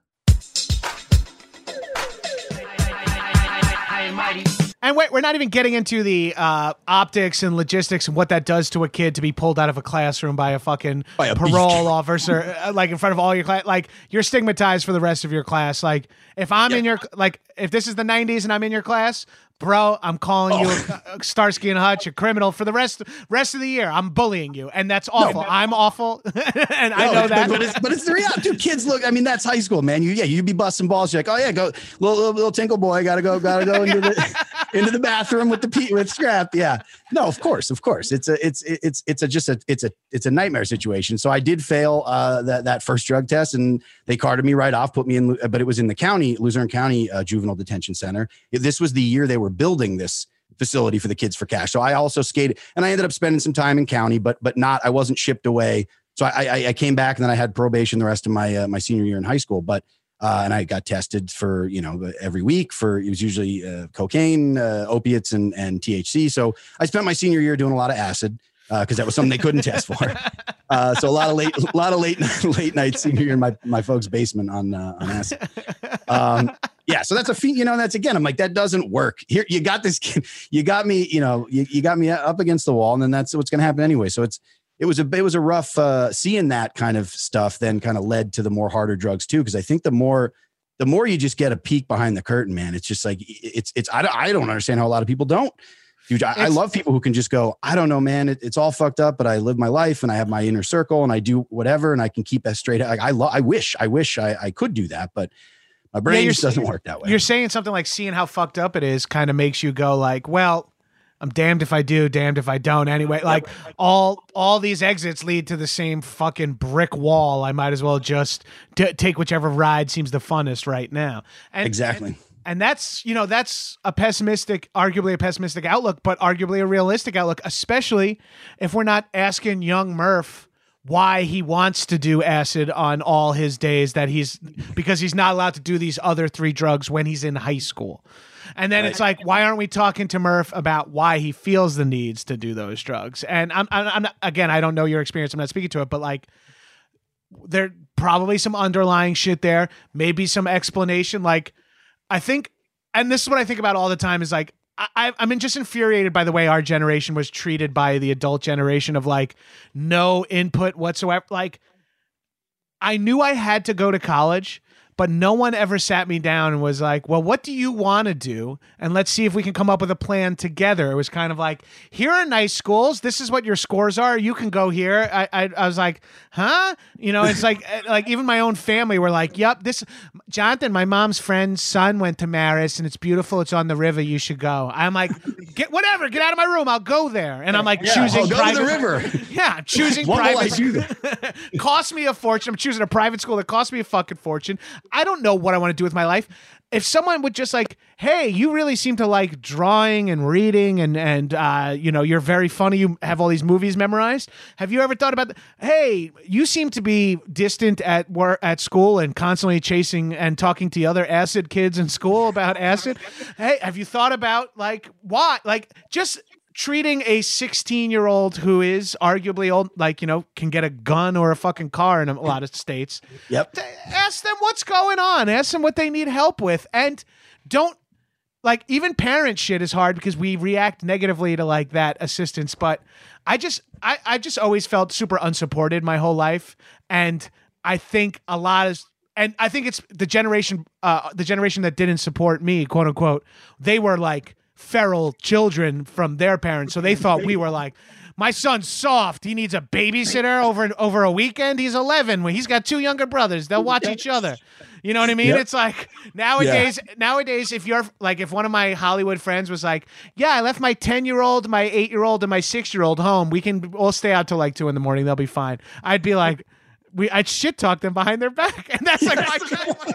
And wait, we're not even getting into the uh, optics and logistics and what that does to a kid to be pulled out of a classroom by a fucking By a parole beast. officer, uh, like in front of all your class. Like you're stigmatized for the rest of your class. Like if I'm in your like if this is the '90s and I'm in your class, bro, I'm calling you Oh. a, a Starsky and Hutch, a criminal for the rest rest of the year. I'm bullying you, and that's awful. I'm awful, and I know that. but it's but it's the reality. Dude, kids look. I mean, that's high school, man. You yeah, you'd be busting balls. You're like, oh yeah, go little little, little tinkle boy, gotta go, gotta go into the into the bathroom with the pee with scrap. Yeah, no, of course, of course. It's a it's it's it's a just a it's a it's a nightmare situation. So I did fail uh, that that first drug test, and they carted me right off, put me in, but it was in the county Luzerne County uh, Juvenile Detention Center. This was the year they were building this facility for the kids for cash. So I also skated, and I ended up spending some time in county, but but not. I wasn't shipped away. So I I, I came back, and then I had probation the rest of my uh, my senior year in high school. But uh, and I got tested for you know every week for it was usually uh, cocaine, uh, opiates, and and THC. So I spent my senior year doing a lot of acid because that was something they couldn't test for. Uh, so a lot of late, a lot of late, late nights senior year in my my folks' basement on uh, on acid. Um, yeah, so that's a feat, you know. That's again, I'm like that doesn't work. Here, you got this, kid, you got me, you know, you, you got me up against the wall, and then that's what's going to happen anyway. So it's it was a it was a rough uh, seeing that kind of stuff. Then kind of led to the more harder drugs too, because I think the more the more you just get a peek behind the curtain, man, it's just like it's it's I don't, I don't understand how a lot of people don't. Dude, I, I love people who can just go, I don't know, man, it, it's all fucked up, but I live my life and I have my inner circle and I do whatever and I can keep that straight. Like I love, I wish, I wish I, I could do that, but my brain you're just doesn't work that way. You're saying something like seeing how fucked up it is kind of makes you go like, well, I'm damned if I do, damned if I don't. Anyway, like all all these exits lead to the same fucking brick wall. I might as well just t- take whichever ride seems the funnest right now. And Exactly. and that's you know that's a pessimistic arguably a pessimistic outlook but arguably a realistic outlook especially if we're not asking young Murf why he wants to do acid on all his days that he's because he's not allowed to do these other three drugs when he's in high school. And then it's like why aren't we talking to Murf about why he feels the needs to do those drugs? And i'm, I'm, I'm not, again i don't know your experience. I'm not speaking to it but like there probably some underlying shit there maybe some explanation. Like I think, and this is what I think about all the time is like, I, I'm just infuriated by the way our generation was treated by the adult generation of like no input whatsoever. Like, I knew I had to go to college, but no one ever sat me down and was like, well, what do you want to do? And let's see if we can come up with a plan together. It was kind of like, here are nice schools. This is what your scores are. You can go here. I, I, I was like, huh? You know, it's like, eh, like even my own family were like, yep, this, Jonathan, my mom's friend's son went to Marist and it's beautiful. It's on the river. You should go. I'm like, get whatever, get out of my room. I'll go there. And I'm like choosing oh, go private to the river. Yeah, I'm choosing What will I private do then? cost me a fortune. I'm choosing a private school that cost me a fucking fortune. I don't know what I want to do with my life. If someone would just like, hey, you really seem to like drawing and reading, and and uh, you know, you're very funny. You have all these movies memorized. Have you ever thought about? Hey, you seem to be distant at work at school and constantly chasing and talking to other acid kids in school about acid. hey, have you thought about like why? Like just treating a 16 year old who is arguably old, like, you know, can get a gun or a fucking car in a lot of states. Yep. Ask them what's going on. Ask them what they need help with. And don't, like, even parent shit is hard because we react negatively to, like, that assistance. But I just, I, I just always felt super unsupported my whole life. And I think a lot of, and I think it's the generation, uh, the generation that didn't support me, quote unquote, they were like, feral children from their parents. So they thought we were like, my son's soft. He needs a babysitter over over a weekend. He's 11. When he's got two younger brothers, they'll watch each other. You know what I mean? Yep. It's like nowadays. Nowadays, if you're like, if one of my Hollywood friends was like, "Yeah, I left my 10 year old, my eight year old, and my six year old home. We can all stay out till like two in the morning. They'll be fine." I'd be like. We I'd shit talk them behind their back, and that's like my, child, my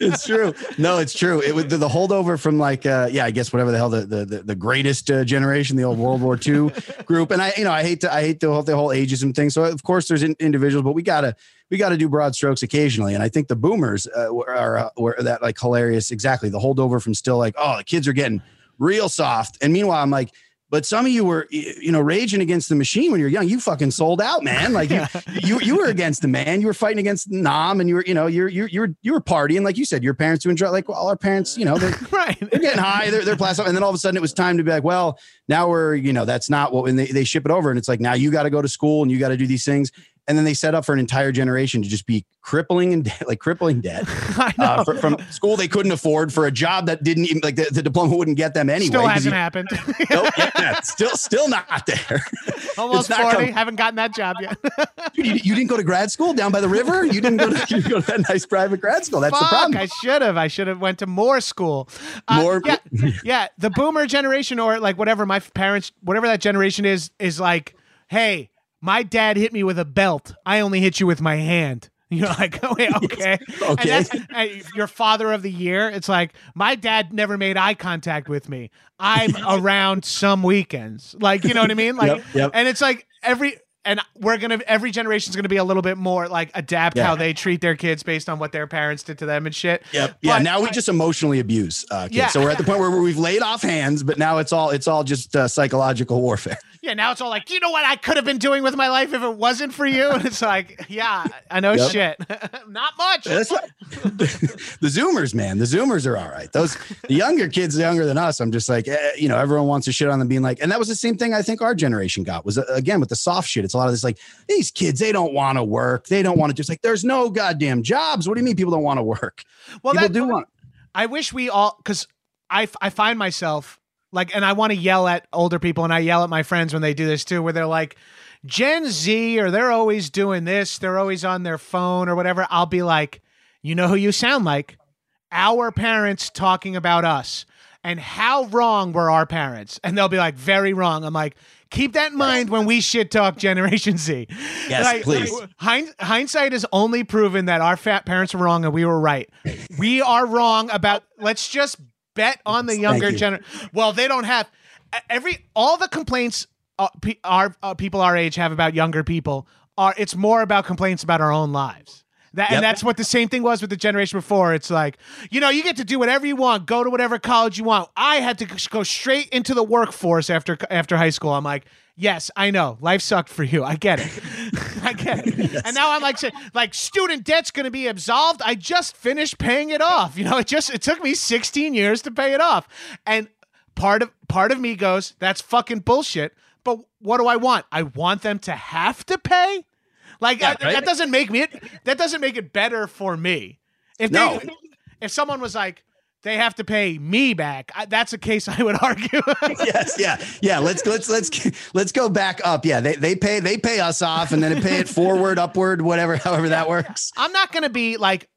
it's true. No, it's true. It was the, the holdover from like, uh, yeah, I guess whatever the hell the the the, the greatest uh, generation, the old World War II group. And I, you know, I hate to I hate the whole the whole ageism thing. So of course there's in, individuals, but we gotta we got to do broad strokes occasionally. And I think the boomers uh, are uh, were that like hilarious. Exactly, the holdover from still like, oh, the kids are getting real soft. And meanwhile, I'm like, but some of you were, you know, raging against the machine when you're young. You fucking sold out, man. Like you, you, you were against the man. You were fighting against Nam, and you were, you know, you're, you're, you were, you were partying, like you said. Your parents to enjoy, like well, all our parents, you know, they're, right. they're getting high, they're, they're plastic, and then all of a sudden it was time to be like, well, now we're, you know, that's not what. And they, they ship it over, and it's like now you got to go to school and you got to do these things and then they set up for an entire generation to just be crippling and de- like crippling debt uh, for, from school they couldn't afford for a job that didn't even like the, the diploma wouldn't get them anyway. Still hasn't you, happened. nope, yeah, still still not there. Almost not forty. coming. haven't gotten that job yet. Dude, you, you didn't go to grad school down by the river. You didn't go to, you didn't go to that nice private grad school. That's the problem. I should have. I should have went to more school. Uh, More- yeah, yeah. The boomer generation, or like whatever my parents, whatever that generation is, is like, hey, my dad hit me with a belt. I only hit you with my hand. You're like, oh, wait, okay. And Okay. that's uh, your father of the year. It's like my dad never made eye contact with me. I'm around some weekends. Like, you know what I mean? Like, Yep, yep. and it's like every and we're gonna every generation's gonna be a little bit more like adapt Yeah. how they treat their kids based on what their parents did to them and shit. Yep. Yeah. But now we I- just emotionally abuse uh, kids. Yeah. So we're at the point where we've laid off hands, but now it's all it's all just uh, psychological warfare. Yeah, now it's all like, you know what I could have been doing with my life if it wasn't for you? And it's like, yeah, I know Yep. shit. Not much. That's what, the Zoomers, man. The Zoomers are all right. Those the younger kids, younger than us. I'm just like, eh, you know, everyone wants to shit on them, being like, and that was the same thing I think our generation got was uh, again with the soft shit. It's a lot of this like these kids, they don't want to work, they don't want to just like, there's no goddamn jobs. What do you mean people don't want to work? well, people that, do want. I wish we all, because I I find myself like, and I want to yell at older people and I yell at my friends when they do this too, where they're like, Gen Z, or they're always doing this, they're always on their phone or whatever. I'll be like, you know who you sound like? Our parents talking about us. And how wrong were our parents? And they'll be like, very wrong. I'm like, keep that in mind when we shit talk Generation Z. Yes, Like, please. hind- hindsight has only proven that our fat parents were wrong and we were right. We are wrong about. Let's just bet on the younger you. generation. Well, they don't have every all the complaints uh, pe- our uh, people our age have about younger people are. It's more about complaints about our own lives. That, Yep. And that's what the same thing was with the generation before. It's like, you know, you get to do whatever you want, go to whatever college you want. I had to go straight into the workforce after after high school. I'm like, yes, I know, life sucked for you. I get it, I get it. And now I'm like, like student debt's going to be absolved. I just finished paying it off. You know, it just it took me 16 years to pay it off, and part of part of me goes, that's fucking bullshit. But what do I want? I want them to have to pay. Like Yeah, uh, that, right? that doesn't make me that doesn't make it better for me. If No. they if someone was like they have to pay me back, I, that's a case I would argue. yes, yeah, yeah. Let's let's let's let's go back up. Yeah, they they pay they pay us off, and then they pay it forward, upward, whatever, however that works. I'm not going to be like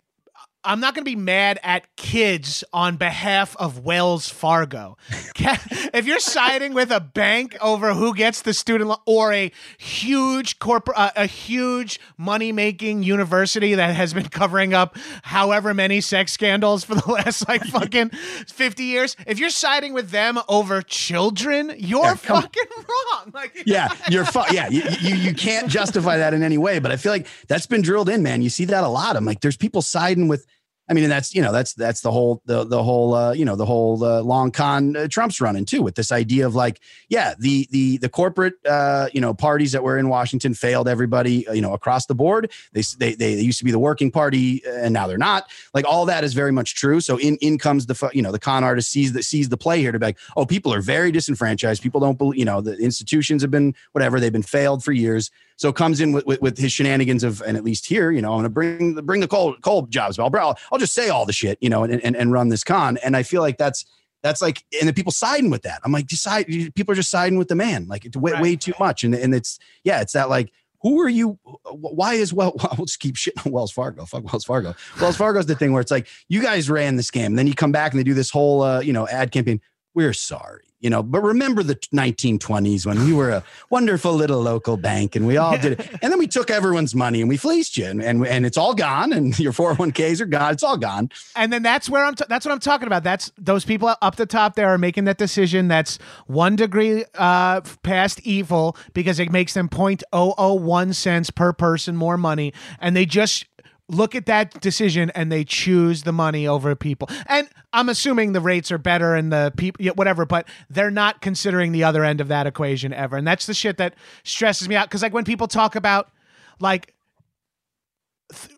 I'm not going to be mad at kids on behalf of Wells Fargo. If you're siding with a bank over who gets the student loan or a huge corporate, uh, a huge money making university that has been covering up however many sex scandals for the last like fucking 50 years, if you're siding with them over children, you're Yeah, fucking wrong. Like, Yeah, you're fu- yeah, you, you you can't justify that in any way. But I feel like that's been drilled in, man. You see that a lot. I'm like, there's people siding with. I mean, and that's you know that's that's the whole the the whole uh, you know the whole uh, long con uh, Trump's running too with this idea of like yeah the the the corporate uh, you know parties that were in Washington failed everybody uh, you know across the board. They, they they used to be the working party uh, and now they're not. Like all that is very much true. So in in comes the you know the con artist sees the sees the play here to be like oh people are very disenfranchised. People don't believe you know the institutions have been whatever. They've been failed for years so comes in with, with, with his shenanigans of, and at least here, you know, I'm going to bring the, bring the coal, coal jobs, but I'll, I'll, just say all the shit, you know, and, and, and run this con. And I feel like that's, that's like, and the people siding with that. I'm like, decide, people are just siding with the man. Like it's way, Right. way too much. And, and it's, yeah, it's that like, who are you? Why is well? We'll just keep shitting on Wells Fargo. Fuck Wells Fargo. Wells Fargo's the thing where it's like you guys ran this scam. and then you come back and they do this whole, uh, you know, ad campaign. We're sorry. You know, but remember the 1920s when we were a wonderful little local bank and we all did it. And then we took everyone's money and we fleeced you and, and, and it's all gone and your 401ks are gone. It's all gone. And then that's where I'm. T- that's what I'm talking about. That's those people up the top there are making that decision. That's one degree uh, past evil because it makes them 0.001 cents per person more money, and they just look at that decision and they choose the money over people. And I'm assuming the rates are better and the people, whatever, but they're not considering the other end of that equation ever. And that's the shit that stresses me out. Cause like when people talk about like, th-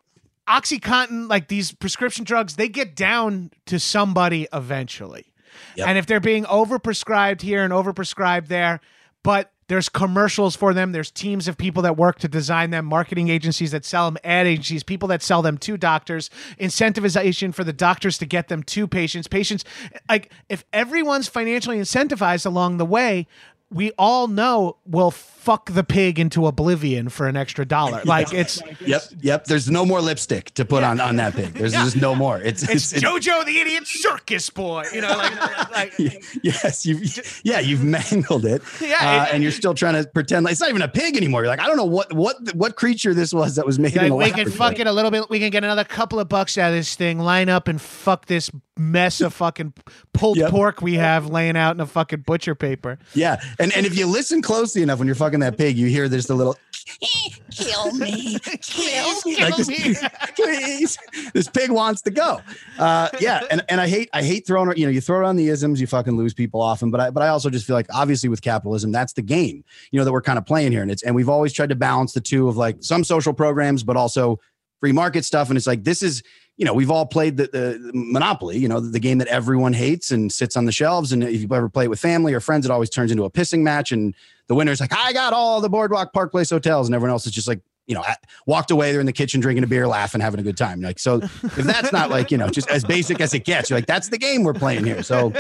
Oxycontin, like these prescription drugs, they get down to somebody eventually. Yep. And if they're being overprescribed here and overprescribed there, but there's commercials for them. There's teams of people that work to design them, marketing agencies that sell them, ad agencies, people that sell them to doctors, incentivization for the doctors to get them to patients. Patients, like, if everyone's financially incentivized along the way, we all know will fuck the pig into oblivion for an extra dollar. Like it's Yep, yep. There's no more lipstick to put on on that pig. There's just no more. It's it's, it's, JoJo the idiot circus boy. You know, like, like yes, you've yeah, you've mangled it. Yeah, uh, it- and you're still trying to pretend like it's not even a pig anymore. You're like, I don't know what what what creature this was that was made in like a we can fuck it a little bit. We can get another couple of bucks out of this thing. Line up and fuck this mess of fucking pulled Yep. pork we have laying out in a fucking butcher paper. Yeah, and and if you listen closely enough when you're fucking that pig, you hear there's the little kill me, kill me, like this, please. This pig wants to go. Uh, yeah, and and I hate I hate throwing you know you throw around the isms, you fucking lose people often. But I but I also just feel like obviously with capitalism, that's the game you know that we're kind of playing here, and it's and we've always tried to balance the two of like some social programs, but also free market stuff. And it's like this is you know we've all played the, the monopoly you know the, the game that everyone hates and sits on the shelves and if you ever play it with family or friends it always turns into a pissing match and the winner's like i got all the boardwalk park place hotels and everyone else is just like you know walked away they're in the kitchen drinking a beer laughing having a good time. Like so if that's not like you know just as basic as it gets you're like that's the game we're playing here. So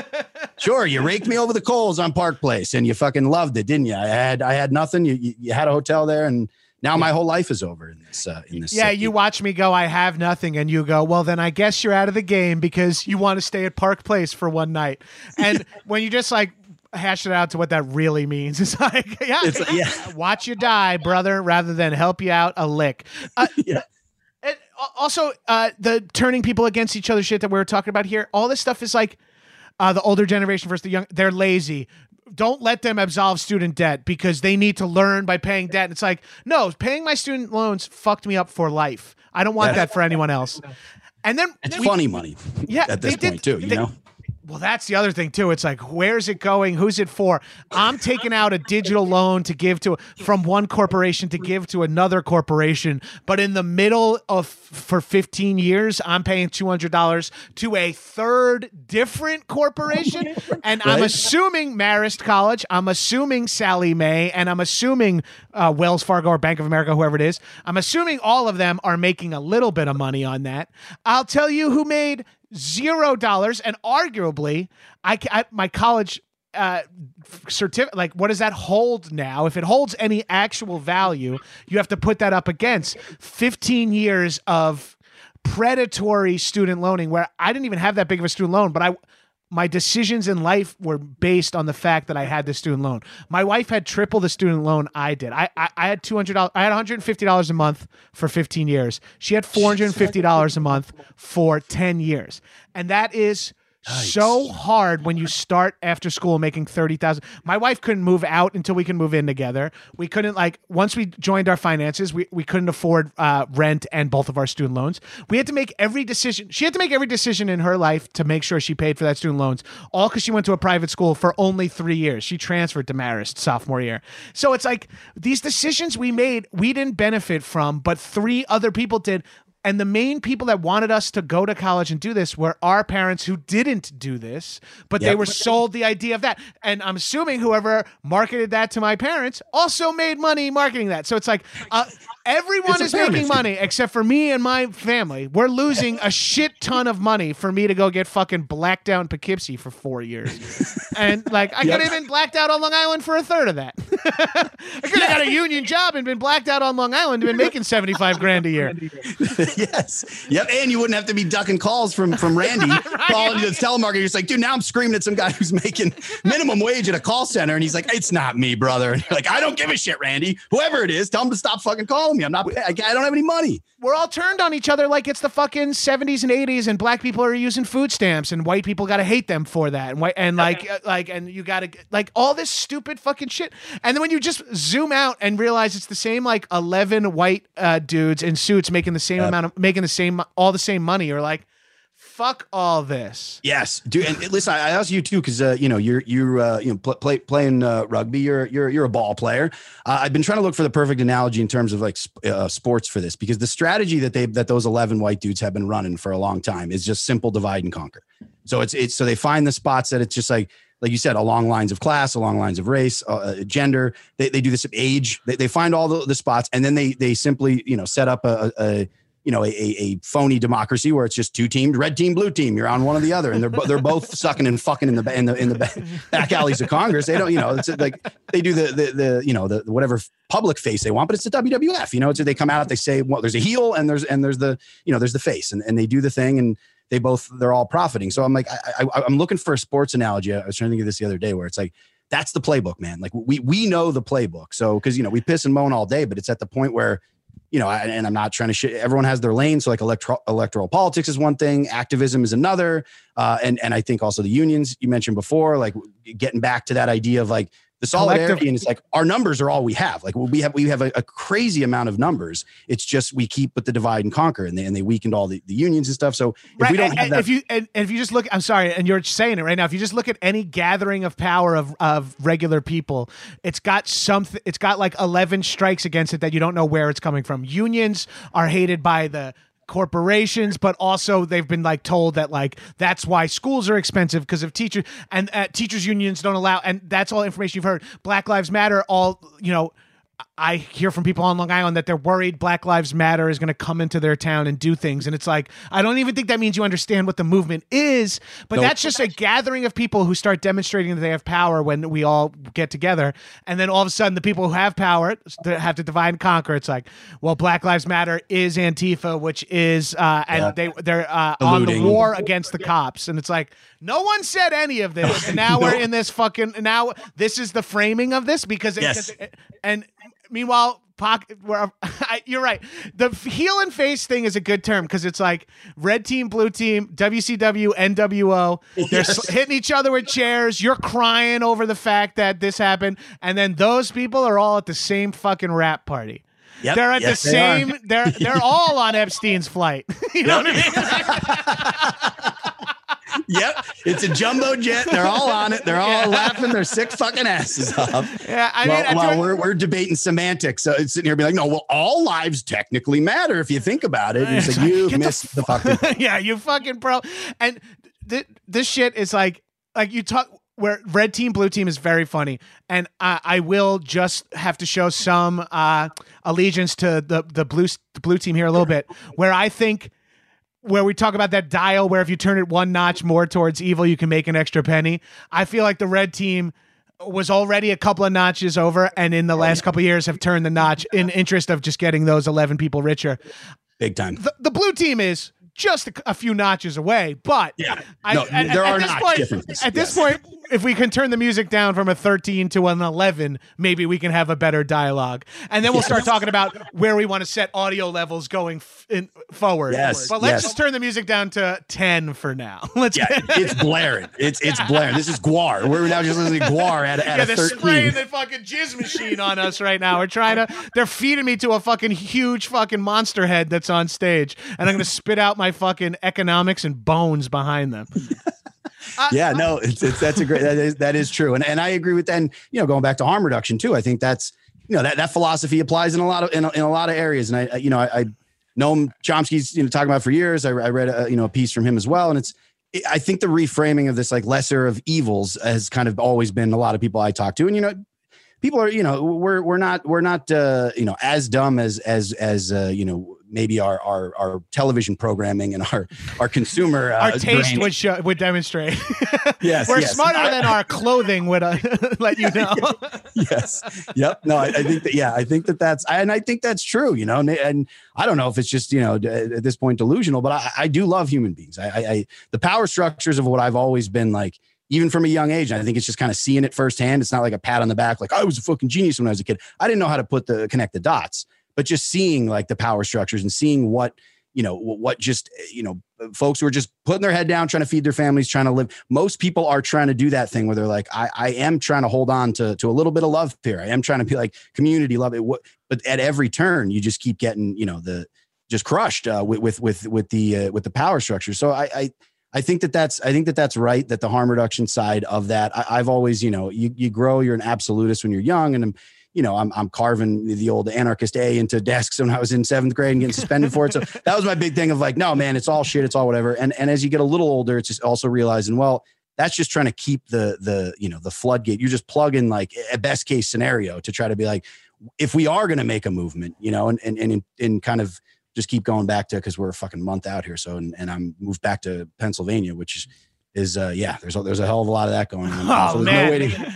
sure you raked me over the coals on park place and you fucking loved it didn't you? I had i had nothing. You you, you had a hotel there and now my whole life is over in this uh, in this Yeah, city. you watch me go, I have nothing, and you go, well, then I guess you're out of the game because you want to stay at Park Place for one night. And when you just like hash it out to what that really means, it's like, yeah, It's like, yeah. watch you die, brother, rather than help you out a lick. Uh, Yeah. And also, uh, the turning people against each other shit that we were talking about here, all this stuff is like uh, the older generation versus the young. They're lazy. Don't let them absolve student debt because they need to learn by paying debt. And it's like, no, paying my student loans fucked me up for life. I don't want Yeah. that for anyone else. And then it's we- funny money Yeah, at this they did- point too you they- know well, that's the other thing too. It's like, where's it going? Who's it for? I'm taking out a digital loan to give to from one corporation to give to another corporation, but in the middle of for 15 years, I'm paying $200 to a third different corporation, and I'm assuming Marist College, I'm assuming Sallie Mae, and I'm assuming uh, Wells Fargo or Bank of America, whoever it is. I'm assuming all of them are making a little bit of money on that. I'll tell you who made zero dollars, and arguably, I, I my college uh certificate like what does that hold now? If it holds any actual value you have to put that up against 15 years of predatory student loaning where i didn't even have that big of a student loan but i my decisions in life were based on the fact that I had the student loan. My wife had triple the student loan I did. I I, I had two hundred dollars. I had one hundred and fifty dollars a month for fifteen years. She had four hundred and fifty dollars a month for ten years, and that is so hard when you start after school making 30,000. My wife couldn't move out until we can move in together. We couldn't like once we joined our finances, we, we couldn't afford uh, rent and both of our student loans. We had to make every decision. She had to make every decision in her life to make sure she paid for that student loans, all because she went to a private school for only three years. She transferred to Marist sophomore year. So it's like these decisions we made, we didn't benefit from, but three other people did. And the main people that wanted us to go to college and do this were our parents who didn't do this, but they were sold the idea of that. And I'm assuming whoever marketed that to my parents also made money marketing that. So it's like uh, everyone It's is making money except for me and my family. We're losing a shit ton of money for me to go get fucking blacked out in Poughkeepsie for four years. and like, I Yep. could have been blacked out on Long Island for a third of that. I could have got a union job and been blacked out on Long Island and been making 75 grand a year. yes. Yep. And you wouldn't have to be ducking calls from from Randy calling you the telemarketer. He's like, dude, now I'm screaming at some guy who's making minimum wage at a call center. And he's like, it's not me, brother. And you're like, I don't give a shit, Randy. Whoever it is, tell him to stop fucking calling me. I'm not, I, I don't have any money. We're all turned on each other like it's the fucking 70s and 80s, and black people are using food stamps, and white people got to hate them for that. And white, and like, uh, like, and you got to, like, all this stupid fucking shit. And then when you just zoom out and realize it's the same, like, 11 white uh, dudes in suits making the same Yep. amount of, making the same, all the same money, you're like, fuck all this. Yes, dude. And listen, I I ask you too because uh, you know you're you're uh, you know pl- play, playing uh, rugby. You're you're you're a ball player. Uh, I've been trying to look for the perfect analogy in terms of like uh, sports for this because the strategy that they that those eleven white dudes have been running for a long time is just simple divide and conquer. So it's it's so they find the spots that it's just like like you said along lines of class, along lines of race, uh, gender. They, they do this age. They, they find all the, the spots and then they they simply you know set up a, a you know, a, a, phony democracy where it's just two teams, red team, blue team. You're on one or the other, and they're they're both sucking and fucking in the in the in the back alleys of Congress. They don't, you know, it's like they do the the, the you know the whatever public face they want, but it's the WWF. You know, it's they come out, they say, well, there's a heel and there's and there's the you know there's the face, and, and they do the thing, and they both they're all profiting. So I'm like, I, I, I'm looking for a sports analogy. I was trying to think of this the other day, where it's like. That's the playbook, man. Like we we know the playbook. So because you know we piss and moan all day, but it's at the point where you know, I- and I'm not trying to shit. Everyone has their lane. So like electro, electoral politics is one thing, activism is another, uh, and and I think also the unions you mentioned before, like getting back to that idea of like the solidarity, Collective- and it's like our numbers are all we have. Like we have we have a, a crazy amount of numbers. It's just we keep with the divide and conquer, and they and they weakened all the, the unions and stuff. So if we don't and that, if you and, and if you just look, I'm sorry, and you're saying it right now. If you just look at any gathering of power of of regular people, it's got something. It's got like 11 strikes against it that you don't know where it's coming from. Unions are hated by the corporations but also they've been like told that like that's why schools are expensive because of teachers and uh, teachers unions don't allow and that's all information you've heard. Black lives matter all you know I hear from people on Long Island that they're worried Black Lives Matter is going to come into their town and do things. And it's like, I don't even think that means you understand what the movement is, but Nope. that's just a gathering of people who start demonstrating that they have power when we all get together. And then all of a sudden, the people who have power have to divide and conquer. It's like, well, Black Lives Matter is Antifa, which is, uh, and Yeah. they, they're uh, on the war against the cops. And it's like, no one said any of this. And now we're in this fucking, now this is the framing of this because, it, Yes. it- and meanwhile, pocket, where I, you're right. The heel and face thing is a good term because it's like red team, blue team, WCW, NWO. They're Yes. hitting each other with chairs. You're crying over the fact that this happened, and then those people are all at the same fucking rap party. Yep. They're at Yes, the they are. same. They're they're all on Epstein's flight. you know what I mean? yep, it's a jumbo jet. They're all on it. They're all laughing their sick fucking asses off. Yeah, I mean, well, we're, we're debating semantics. So it's sitting here being like, no, well, all lives technically matter if you think about it. And it's like, you missed the, fucking. yeah, you fucking pro. And th- this shit is like, like you talk where red team, blue team is very funny, and I, I will just have to show some uh, allegiance to the the blue the blue team here a little bit, where I think. Where we talk about that dial, where if you turn it one notch more towards evil, you can make an extra penny. I feel like the red team was already a couple of notches over, and in the oh, last couple of years have turned the notch in interest of just getting those eleven people richer Big time. the, the blue team is just a, a few notches away, but Yeah. I, No, at, there at are this notch point, differences, At this yes. point, if we can turn the music down from a 13 to an 11, maybe we can have a better dialogue, and then we'll start talking about where we want to set audio levels going f- in, forward. Yes, but let's yes. just turn the music down to 10 for now. Let's Yeah, get, it's blaring. It's it's blaring. This is Gwar. We're now just listening to Gwar at, at yeah, they're 13. spraying the fucking jizz machine on us right now. We're trying to. They're feeding me to a fucking huge fucking monster head that's on stage, and I'm gonna spit out my fucking economics and bones behind them. Yeah, no, it's, it's that's a great that is that is true, and and I agree with that. And you know, going back to harm reduction too, I think that's you know that that philosophy applies in a lot of in a, in a lot of areas. And I, I you know I, I know Chomsky's you know talking about for years. I, I read a, you know a piece from him as well, and it's I think the reframing of this like lesser of evils has kind of always been a lot of people I talk to, and you know people are you know we're we're not we're not uh you know as dumb as as as uh you know maybe our our, our television programming and our our consumer uh, our taste brain- would show would demonstrate. Yes, we're yes. smarter than our clothing would uh, let you know. yes. Yep. No, I, I think that, yeah, I think that that's, and I think that's true, you know, and, and I don't know if it's just, you know, at this point delusional, but I, I do love human beings. I, I, I, the power structures of what I've always been like, even from a young age, I think it's just kind of seeing it firsthand. It's not like a pat on the back, like I was a fucking genius when I was a kid. I didn't know how to put the, connect the dots, but just seeing like the power structures and seeing what, you know, what just, you know, folks who are just putting their head down, trying to feed their families, trying to live. Most people are trying to do that thing where they're like, I, I am trying to hold on to, to a little bit of love here. I am trying to be like community love it. But at every turn, you just keep getting, you know, the just crushed uh, with, with, with, with the, uh, with the power structure. So I, I, I think that that's, I think that that's right. That the harm reduction side of that, I, I've always, you know, you, you grow, you're an absolutist when you're young and you know, I'm, I'm carving the old anarchist A into desks when I was in seventh grade and getting suspended for it. So that was my big thing of like, no, man, it's all shit. It's all whatever. And, and as you get a little older, it's just also realizing, well, that's just trying to keep the, the, you know, the floodgate. You're just plugging like a best case scenario to try to be like, if we are going to make a movement, you know, and, and, and, and kind of just keep going back to, cause we're a fucking month out here. So, and, and I'm moved back to Pennsylvania, which is, is uh yeah there's a, there's a hell of a lot of that going on Oh So there's no man, way to-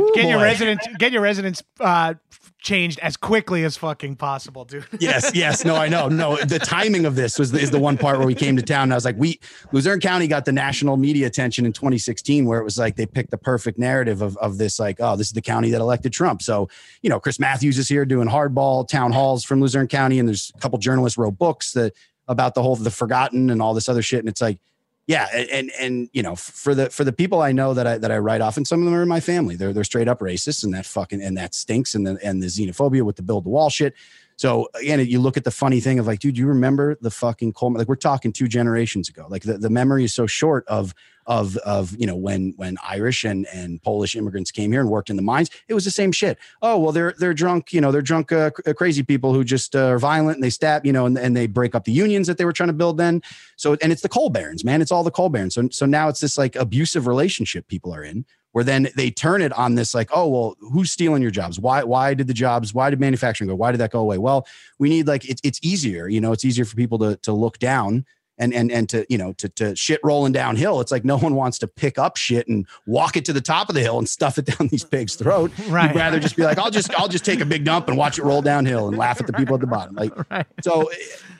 get your residence get your residence uh, changed as quickly as fucking possible, dude. yes, yes. No, I know. No, the timing of this was is the one part where we came to town. And I was like, we Luzerne County got the national media attention in 2016, where it was like they picked the perfect narrative of, of this, like, oh, this is the county that elected Trump. So, you know, Chris Matthews is here doing hardball town halls from Luzerne County, and there's a couple journalists wrote books that about the whole the forgotten and all this other shit. And it's like, yeah, and and, you know, for the for the people I know that I that I write off, and some of them are in my family, they're they're straight up racist, and that fucking and that stinks, and the and the xenophobia with the build the wall shit. So again, you look at the funny thing of like, dude, you remember the fucking Coleman? Like we're talking two generations ago. Like the, the memory is so short of of of you know when when Irish and and Polish immigrants came here and worked in the mines. It was the same shit. Oh well, they're they're drunk. You know, they're drunk uh, crazy people who just uh, are violent and they stab. You know, and, and they break up the unions that they were trying to build then. So and it's the coal barons, man. It's all the coal barons. So so now it's this like abusive relationship people are in where then they turn it on this like oh well who's stealing your jobs? Why why did the jobs why did manufacturing go? Why did that go away? Well we need like it's it's easier you know it's easier for people to to look down and and and to you know to to shit rolling downhill. It's like no one wants to pick up shit and walk it to the top of the hill and stuff it down these pigs throat. Right. you'd rather just be like i'll just i'll just take a big dump and watch it roll downhill and laugh at the people at the bottom. Like Right. so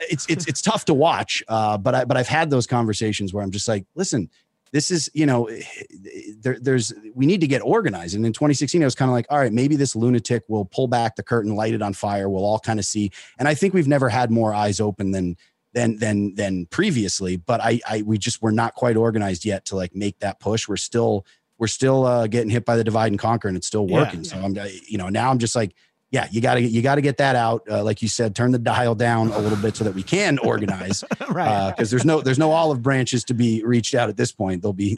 it's it's it's tough to watch uh but i but i've had those conversations where i'm just like listen this is you know there, there's we need to get organized. And in 2016 i was kind of like all right maybe this lunatic will pull back the curtain light it on fire. We'll all kind of see. And i think we've never had more eyes open than than than than previously. But i i we just we're not quite organized yet to like make that push. We're still we're still uh getting hit by the divide and conquer and it's still Yeah. working. So i'm you know now i'm just like yeah, you got to you got to get that out. Uh, like you said, turn the dial down a little bit so that we can organize. right. Because there's no there's no olive branches to be reached out at this point. There'll be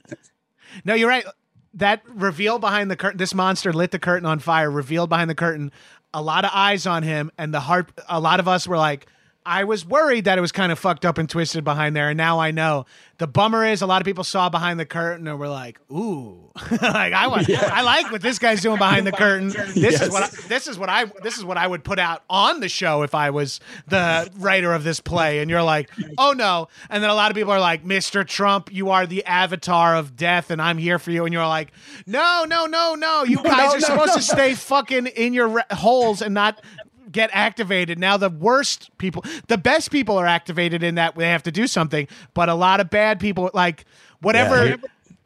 No, you're right. That reveal behind the curtain, this monster lit the curtain on fire, revealed behind the curtain, a lot of eyes on him. And the heart, a lot of us were like, I was worried that it was kind of fucked up and twisted behind there. And now I know. The bummer is a lot of people saw behind the curtain and were like, ooh, like I want, I like what this guy's doing behind the curtain. This is what, I, this is what I, this is what I would put out on the show if I was the writer of this play. And you're like, oh no. And then a lot of people are like, Mr. Trump, you are the avatar of death and I'm here for you. And you're like, no, no, no, no. You guys no, are no, supposed no. to stay fucking in your re- holes and not get activated. Now the worst people, the best people are activated in that they have to do something, but a lot of bad people like whatever Yeah.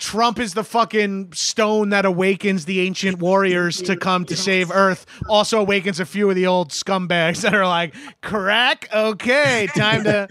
Trump is the fucking stone that awakens the ancient warriors to come to save Earth. Also awakens a few of the old scumbags that are like, crack, okay, time to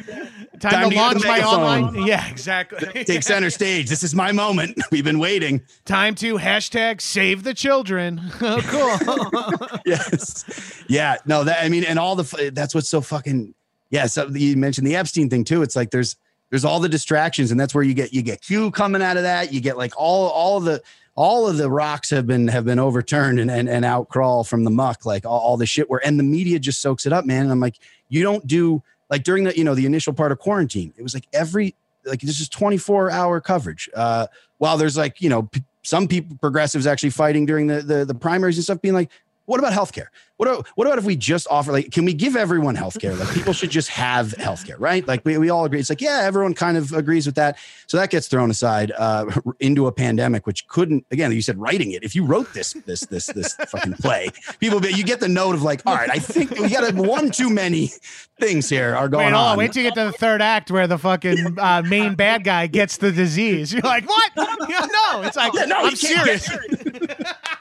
time, Time to to launch my online. Yeah, exactly. take center stage. This is my moment. We've been waiting. time to hashtag save the children. oh, cool. yes. Yeah. No, that I mean, and all the that's what's so fucking yeah. So you mentioned the Epstein thing too. It's like there's there's all the distractions, and that's where you get you get Q coming out of that. You get like all all the all of the rocks have been have been overturned and and, and out crawl from the muck, like all, all the shit where and the media just soaks it up, man. And I'm like, you don't do like during the you know the initial part of quarantine, it was like every like this is 24 hour coverage. Uh, while there's like you know p- some people progressives actually fighting during the, the the primaries and stuff, being like, what about healthcare? What about, what about if we just offer like can we give everyone healthcare? Like people should just have healthcare, right? Like we, we all agree. It's like yeah, everyone kind of agrees with that. So that gets thrown aside uh, into a pandemic, which couldn't again. You said writing it. If you wrote this this this this fucking play, people be, you get the note of like, all right, I think we got one too many things here are going Wait, on. on. Wait till you get to the third act where the fucking uh, main bad guy gets the disease. You're like, what? No, it's like, Yeah, no, I'm serious.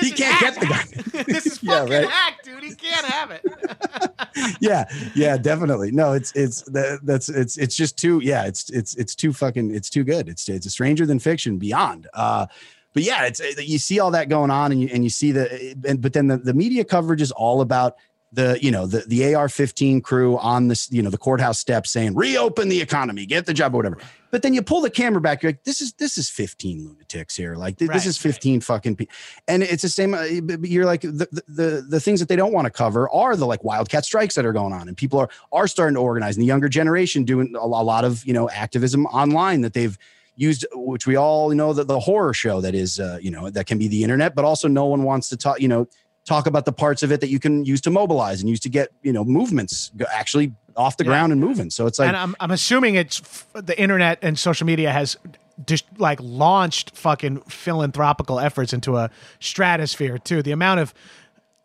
he can't get the guy. this is Yeah, fucking right. hack, dude. He can't have it. yeah yeah definitely no it's it's that, that's it's it's just too yeah it's it's it's too fucking it's too good it's it's a stranger than fiction beyond uh but yeah it's you see all that going on and you and you see the and but then the, the media coverage is all about the you know the the AR-15 crew on this you know the courthouse steps saying reopen the economy get the job or whatever. But then you pull the camera back you're like this is this is 15 lunatics here. Like th- Right, this is 15 fucking people and it's the same uh, you're like the, the the the things that they don't want to cover are the like wildcat strikes that are going on and people are are starting to organize and the younger generation doing a, a lot of you know activism online that they've used which we all know that the horror show that is uh, you know that can be the internet but also no one wants to talk you know talk about the parts of it that you can use to mobilize and use to get you know movements actually off the Yeah. ground and moving so it's like and I'm, I'm assuming it's f- the internet and social media has just like launched fucking philanthropical efforts into a stratosphere too. The amount of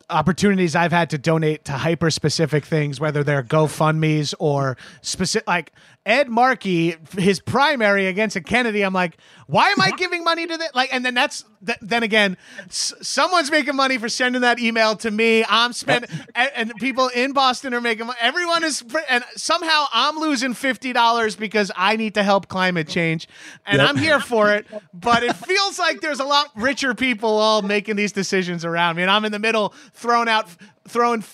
opportunities I've had to donate to hyper specific things, whether they're GoFundMe's or specific, like Ed Markey, his primary against a Kennedy. I'm like, why am I giving money to that? Like, and then that's th- then again, s- someone's making money for sending that email to me. I'm spending, and, and people in Boston are making money. Everyone is, and somehow I'm losing fifty dollars because I need to help climate change, and I'm here for it. But it feels like there's a lot richer people all making these decisions around me, and I'm in the middle, throwing out, throwing.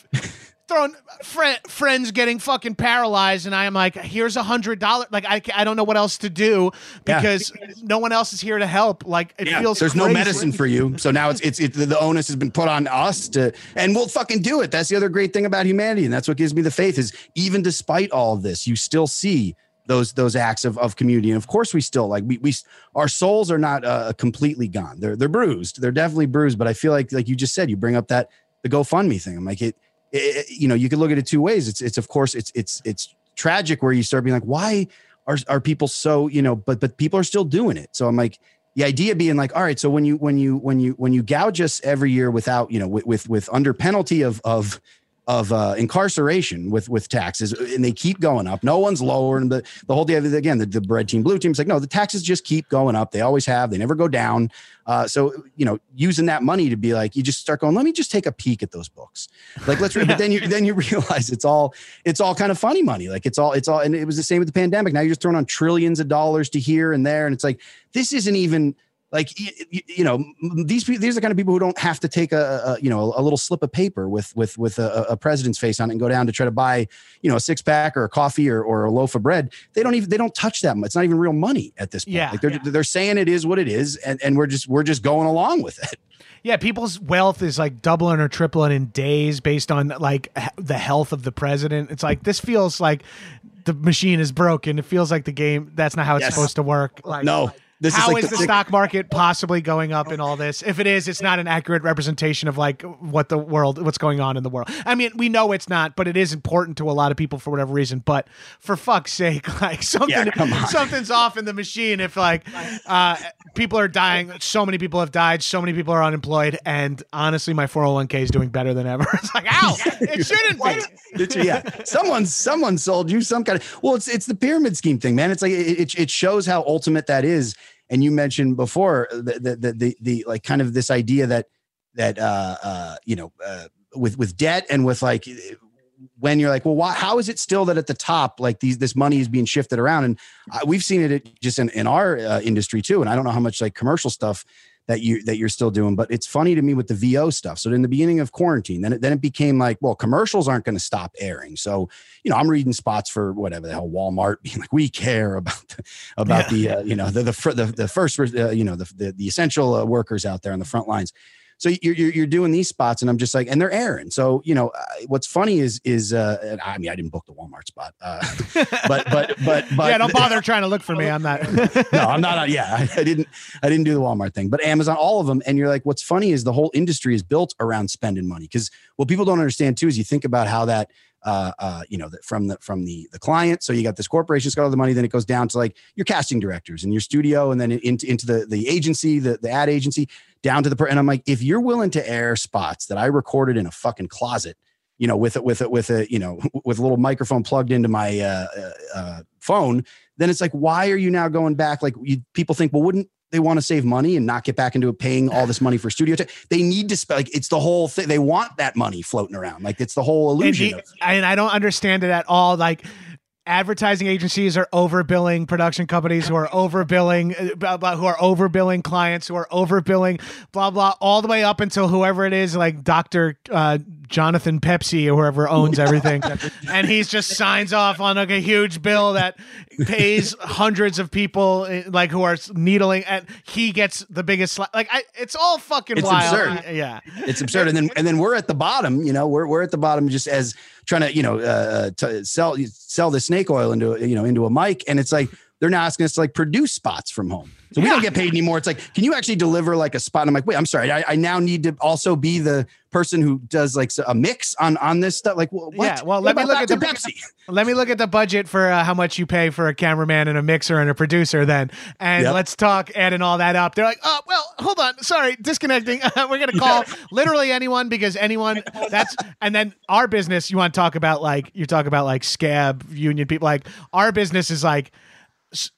Throwing fri friends getting fucking paralyzed, and I am like, here's a hundred dollars. Like I, I don't know what else to do Yeah. because no one else is here to help. Like it Yeah, feels there's no medicine for you. So now it's it's it, the onus has been put on us to, and we'll fucking do it. That's the other great thing about humanity, and that's what gives me the faith. Is even despite all of this, you still see those those acts of, of community, and of course we still like we we our souls are not uh, completely gone. They're they're bruised. They're definitely bruised. But I feel like like you just said, you bring up that the GoFundMe thing. I'm like it, it you know you could look at it two ways. It's it's of course it's it's it's tragic where you start being like why are are people so you know but but people are still doing it. So I'm like the idea being like all right so when you when you when you when you gouge us every year without you know with with, with under penalty of of of uh, incarceration with with taxes and they keep going up. No one's lowering the the whole day again the, the red team blue team's like no the taxes just keep going up. They always have. They never go down. Uh, so you know using that money to be like you just start going let me just take a peek at those books. Like let's read but then you then you realize it's all it's all kind of funny money. Like it's all it's all and it was the same with the pandemic. Now you're just throwing on trillions of dollars to here and there and it's like this isn't even like y- y- you know these people these are the kind of people who don't have to take a, a you know a little slip of paper with with with a, a president's face on it and go down to try to buy you know a six pack or a coffee or, or a loaf of bread they don't even they don't touch that much it's not even real money at this point Yeah, like they're, yeah. they're saying it is what it is and, and we're just we're just going along with it Yeah, people's wealth is like doubling or tripling in days based on like the health of the president. It's like this feels like the machine is broken. It feels like the game. That's not how it's Yes. supposed to work. Like no this How is like is the stock market possibly going up in all this? If it is, it's not an accurate representation of like what the world, what's going on in the world. I mean, we know it's not, but it is important to a lot of people for whatever reason. But for fuck's sake, like something, Yeah, something's off in the machine. If like uh, people are dying, so many people have died, so many people are unemployed, and honestly, my four hundred one k is doing better than ever. It's like, ow, it shouldn't be. Yeah, someone someone sold you some kind of well, it's it's the pyramid scheme thing, man. It's like it, it, it shows how ultimate that is. And you mentioned before the the the, the, the like kind of this idea that that uh uh you know uh, with with debt and with like when you're like, well, why, how is it still that at the top, like these, this money is being shifted around? And uh, we've seen it just in, in our uh, industry too. And I don't know how much like commercial stuff that you, that you're still doing, but it's funny to me with the VO stuff. So in the beginning of quarantine, then it, then it became like, well, commercials aren't going to stop airing. So, you know, I'm reading spots for whatever the hell Walmart being like, we care about, the, about the, uh, you know, the, the, the, the first, uh, you know, the, the, the essential uh, workers out there on the front lines. So you're, you're, you're doing these spots and i'm just like and they're airing so you know uh, what's funny is is uh i mean i didn't book the walmart spot uh but but but but yeah, don't bother trying to look for me. I'm not. no i'm not uh, yeah I, I didn't i didn't do the walmart thing but amazon all of them and you're like what's funny is the whole industry is built around spending money because what people don't understand too is you think about how that uh, uh, you know, that from the from the the client. So you got this corporation, it's got all the money. Then it goes down to like your casting directors and your studio, and then into into the the agency, the the ad agency, down to the. Per- and I'm like, if you're willing to air spots that I recorded in a fucking closet, you know, with it with it with a you know with a little microphone plugged into my uh, uh, uh, phone, then it's like, why are you now going back? Like you, people think, well, wouldn't they want to save money and not get back into paying all this money for studio time. They need to spend like it's the whole thing. They want that money floating around. Like it's the whole illusion. And, and I don't understand it at all. Like advertising agencies are overbilling production companies who are overbilling uh, blah, blah, who are overbilling clients who are overbilling blah blah all the way up until whoever it is like Dr. Uh, Jonathan Pepsi or whoever owns everything. And he's just signs off on like a huge bill that pays hundreds of people eh, like who are needling and he gets the biggest sli- like I, it's all fucking it's wild. absurd. yeah. It's absurd. And then and then we're at the bottom you know we're, we're at the bottom just as trying to you know uh, to sell sell the snake oil into you know into a mic. And it's like they're now asking us to like produce spots from home so we don't get paid anymore it's like can you actually deliver like a spot and i'm like wait i'm sorry i, I now need to also be the person who does like a mix on on this stuff like what? yeah well let me look at the Pepsi? let me look at the budget for uh, how much you pay for a cameraman and a mixer and a producer then and yep. let's talk adding all that up they're like oh well hold on sorry disconnecting we're gonna call yeah. literally anyone because anyone that's and then our business you want to talk about like you talk about like scab union people like our business is like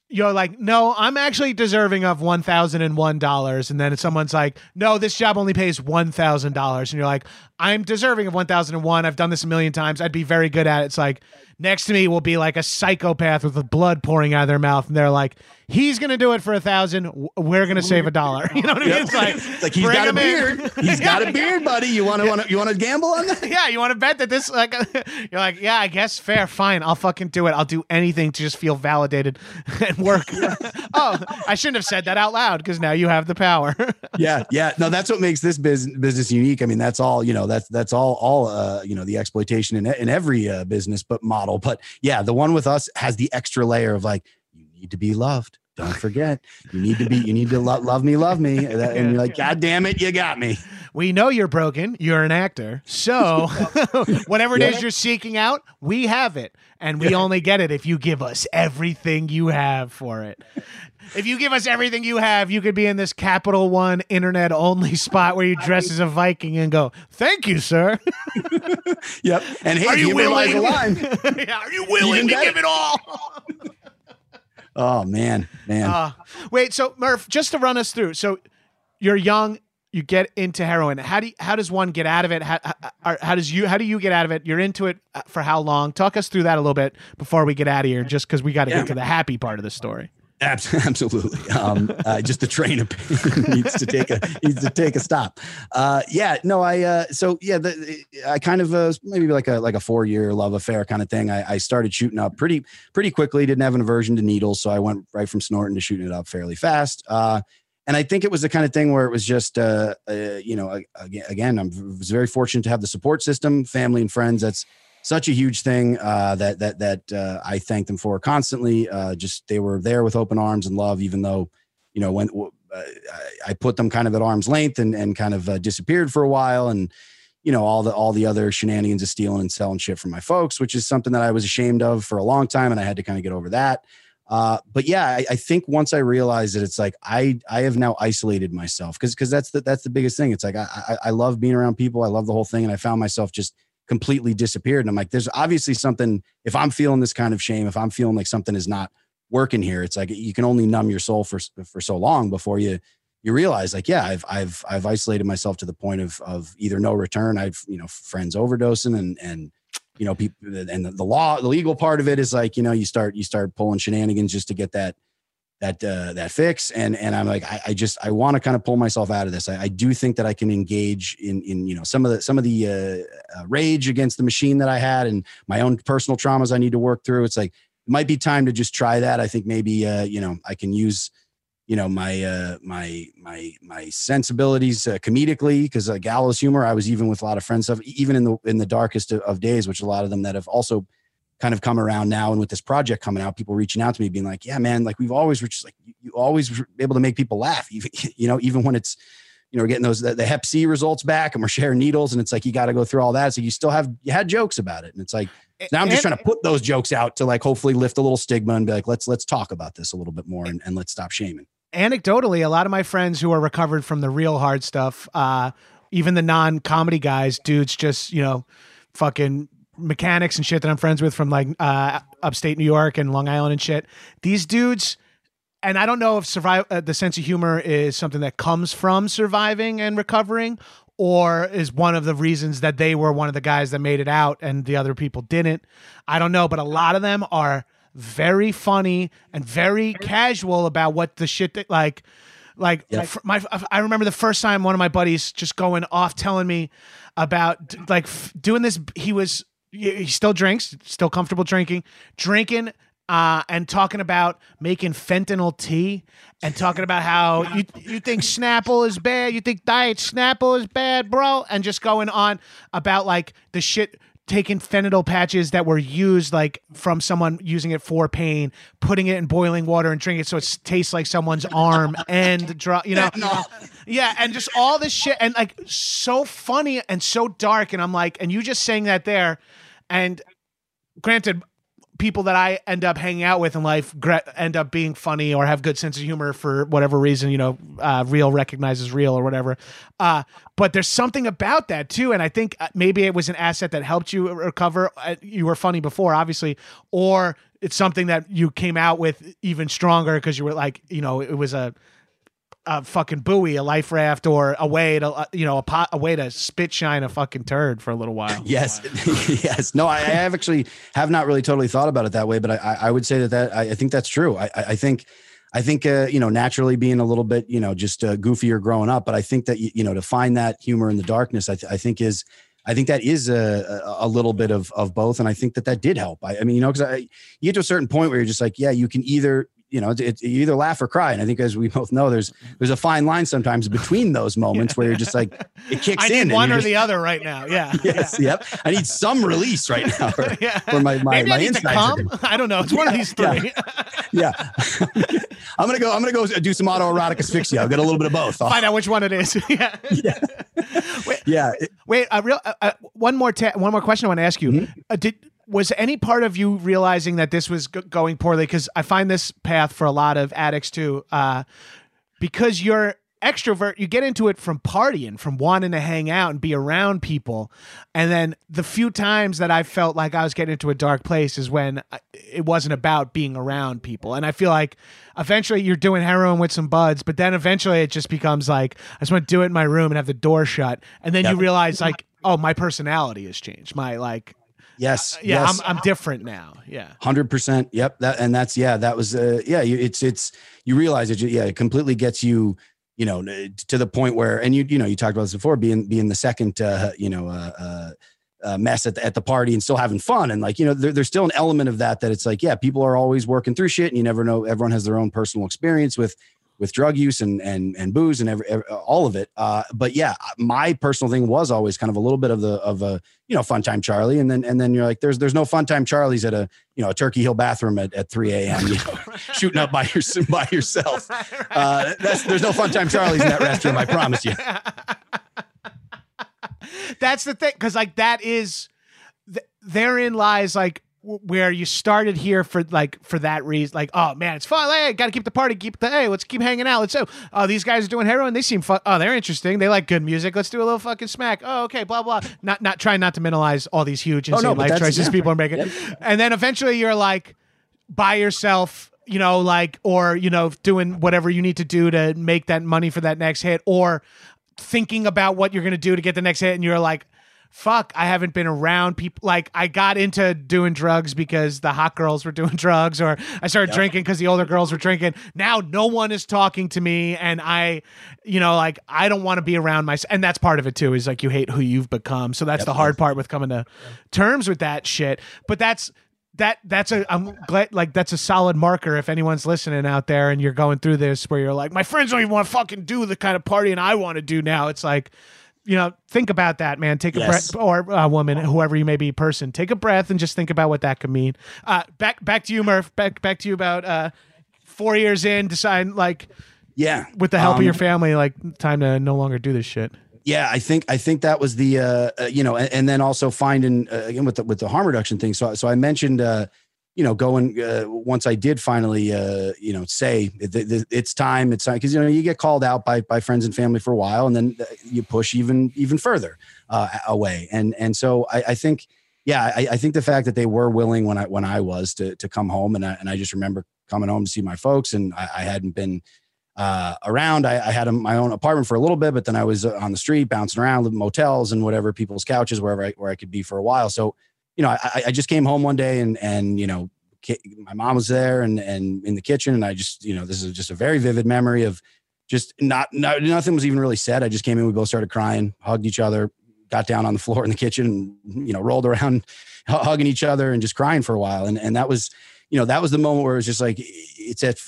you're like, no, I'm actually deserving of one thousand and one dollars, and then someone's like, no, this job only pays one thousand dollars, and you're like, I'm deserving of one thousand and one. I've done this a million times. I'd be very good at it. It's like next to me will be like a psychopath with the blood pouring out of their mouth, and they're like, he's gonna do it for a thousand. We're gonna save a dollar. You know what I mean? It's like, it's like he's got a beard. He's got a beard, buddy. You want to want to you want to gamble on that? Yeah, you want to bet that this like you're like, yeah, I guess fair, fine. I'll fucking do it. I'll do anything to just feel validated work. oh, I shouldn't have said that out loud because now you have the power. yeah, yeah. No, that's what makes this business business unique. I mean, that's all you know. That's that's all all uh, you know the exploitation in in every uh, business, but model. But yeah, the one with us has the extra layer of like you need to be loved don't forget you need to be you need to lo- love me love me and you're like god damn it you got me. We know you're broken you're an actor so whatever it yeah. is you're seeking out we have it and we yeah. only get it if you give us everything you have for it. If you give us everything you have you could be in this capital one internet only spot where you dress as a viking and go thank you sir. Yep and hey are you willing? yeah, are you willing to give it all Oh man, man. Uh, wait, so Murf, just to run us through. So you're young, you get into heroin. How do you, how does one get out of it? How, how, how, does you how do you get out of it? You're into it uh, for how long? Talk us through that a little bit before we get out of here, just because we got to yeah. get to the happy part of the story. Absolutely. Um, uh, just the train needs to take a needs to take a stop. Uh, yeah. No. I. Uh, so yeah. The, I kind of uh, maybe like a like a four year love affair kind of thing. I, I, started shooting up pretty pretty quickly. Didn't have an aversion to needles, so I went right from snorting to shooting it up fairly fast. Uh, and I think it was the kind of thing where it was just, uh, you know, again, I was very fortunate to have the support system, family and friends. That's such a huge thing uh, that that that uh, I thank them for constantly. Uh, just they were there with open arms and love, even though you know when uh, I put them kind of at arm's length and and kind of uh, disappeared for a while, and you know all the all the other shenanigans of stealing and selling shit from my folks, which is something that I was ashamed of for a long time, and I had to kind of get over that. Uh, but yeah, I, I, think once I realized that it's like I I have now isolated myself because because that's the that's the biggest thing. It's like I, I I love being around people. I love the whole thing, and I found myself just completely disappeared. And I'm like, there's obviously something, if I'm feeling this kind of shame, if I'm feeling like something is not working here, it's like you can only numb your soul for for so long before you you realize like, yeah, I've I've I've isolated myself to the point of of either no return. I've, you know, friends overdosing and and you know, people and the, the law, the legal part of it is like, you know, you start you start pulling shenanigans just to get that that uh, that fix. And and i'm like i, I just i want to kind of pull myself out of this. I, I, do think that i can engage in in you know some of the some of the uh, uh, rage against the machine that i had and my own personal traumas i need to work through. It's like it might be time to just try that. I think maybe uh, you know i can use you know my uh my my my sensibilities uh, comedically because uh, gallows humor i was even with a lot of friends of even in the in the darkest of, of days which a lot of them that have also kind of come around now and with this project coming out people reaching out to me being like yeah man like we've always were just like you, always were able to make people laugh even you know even when it's you know we're getting those the, the hep c results back and we're sharing needles and it's like you got to go through all that. So you still have you had jokes about it and it's like now i'm just And- trying to put those jokes out to like hopefully lift a little stigma and be like let's let's talk about this a little bit more and, and let's stop shaming. Anecdotally, a lot of my friends who are recovered from the real hard stuff, uh, even the non comedy guys, dudes, just you know, fucking mechanics and shit that I'm friends with from like uh, upstate New York and Long Island and shit. These dudes. And I don't know if survive uh, the sense of humor is something that comes from surviving and recovering, or is one of the reasons that they were one of the guys that made it out and the other people didn't. I don't know, but a lot of them are very funny and very casual about what the shit that like like f- my I remember the first time one of my buddies just going off telling me about like f- doing this he was he still drinks still comfortable drinking. Drinking uh, and talking about making fentanyl tea and talking about how you you think Snapple is bad, you think Diet Snapple is bad, bro, and just going on about like the shit taking fentanyl patches that were used like from someone using it for pain, putting it in boiling water and drinking it so it tastes like someone's arm and draw, you know, yeah, and just all this shit and like so funny and so dark, and I'm like, and you just saying that there, and granted people that I end up hanging out with in life end up being funny or have good sense of humor for whatever reason, you know, uh, real recognizes real or whatever. Uh, but there's something about that too. And I think uh, maybe it was an asset that helped you recover. Uh, You were funny before, obviously, or it's something that you came out with even stronger because you were like, you know, it was a, a fucking buoy, a life raft, or a way to, uh, you know, a, pot, a way to spit shine a fucking turd for a little while. Yes, yes. No, I, I have actually have not really totally thought about it that way, but I, I would say that that I, think that's true. I, I think, I think, uh, you know, naturally being a little bit, you know, just uh, goofier growing up, but I think that you know to find that humor in the darkness, I, th- I think is. I think that is a, a little bit of, of both, and I think that that did help. I, I mean, you know, because you get to a certain point where you're just like, yeah, you can either, you know, it, you either laugh or cry, and I think as we both know, there's there's a fine line sometimes between those moments where you're just like, it kicks I in, need one or just- the other right now. Yeah. Yes, yep. I need some release right now. For, yeah. my my, Maybe my I insides. I don't know. It's one of these three. yeah. I'm gonna go. I'm gonna go do some autoerotic asphyxia. I'll get a little bit of both. Find out which one it is. yeah. yeah. it- Wait, uh, real, uh, one more ta- one more question I want to ask you. Mm-hmm. Uh, did was any part of you realizing that this was g- going poorly? Because I find this path for a lot of addicts too. Uh, because you're extrovert, you get into it from partying, from wanting to hang out and be around people, and then the few times that I felt like I was getting into a dark place is when I- it wasn't about being around people. And I feel like eventually you're doing heroin with some buds, but then eventually it just becomes like I just want to do it in my room and have the door shut, and then you realize like, oh, my personality has changed. My like, Yes. yeah, yes. I'm I'm different now. Yeah. Hundred percent. Yep. That and that's yeah. That was uh yeah. You, it's it's you realize it. Yeah. It completely gets you. You know, to the point where, and you you know, you talked about this before, being being the second, uh, you know, uh, uh, uh, mess at the, at the party and still having fun, and like you know, there, there's still an element of that that it's like, yeah, people are always working through shit, and you never know. Everyone has their own personal experience with with drug use and and and booze and every, every all of it. Uh, but yeah, my personal thing was always kind of a little bit of the of a you know fun time Charlie, and then and then you're like, there's there's no fun time Charlies at a you know a Turkey Hill bathroom at, at 3 a.m. You know, shooting up by your by yourself. Uh, that's there's no fun time Charlies in that restroom. I promise you. That's the thing, because like that is th- therein lies like where you started here for like for that reason. Like, oh man, it's fun. Hey, got to keep the party, keep the hey, let's keep hanging out. Let's do. Oh, these guys are doing heroin. They seem fun. Oh, they're interesting. They like good music. Let's do a little fucking smack. Oh, okay, blah blah. Not not trying not to minimize all these huge Oh, no, life choices yeah. people are making. And then eventually you're like by yourself you know like or you know doing whatever you need to do to make that money for that next hit or thinking about what you're going to do to get the next hit and you're like fuck i haven't been around people like i got into doing drugs because the hot girls were doing drugs or i started drinking because the older girls were drinking. Now no one is talking to me and i you know like i don't want to be around myself and that's part of it too is like you hate who you've become. So that's the hard part with coming to terms with that shit. But that's that that's a I'm glad like that's a solid marker if anyone's listening out there and you're going through this where you're like my friends don't even want to fucking do the kind of partying I want to do now. It's like you know, think about that, man. Take a Yes. breath, or a woman, whoever you may be, person. Take a breath and just think about what that could mean. Uh, back, back to you, Murf. Back, back to you. About uh, four years in, decide like Yeah. with the help Um, of your family, like time to no longer do this shit. yeah i think i think that was the uh, uh you know and, and then also finding uh, again with the with the harm reduction thing so so i mentioned uh you know going uh, once i did finally uh you know say it, it, it's time it's time because you know you get called out by by friends and family for a while and then uh, you push even even further uh away and and so i i think yeah I, I think the fact that they were willing when i when i was to to come home and i and i just remember coming home to see my folks and i, I hadn't been uh, around. I, I had a, my own apartment for a little bit, but then I was uh, on the street bouncing around, living motels and whatever, people's couches, wherever I, where I could be for a while. So, you know, I, I just came home one day and, and, you know, my mom was there and, and in the kitchen. And I just, you know, this is just a very vivid memory of just not, not nothing was even really said. I just came in, we both started crying, hugged each other, got down on the floor in the kitchen and, you know, rolled around hugging each other and just crying for a while. And, and that was, you know, that was the moment where it was just like, it's at,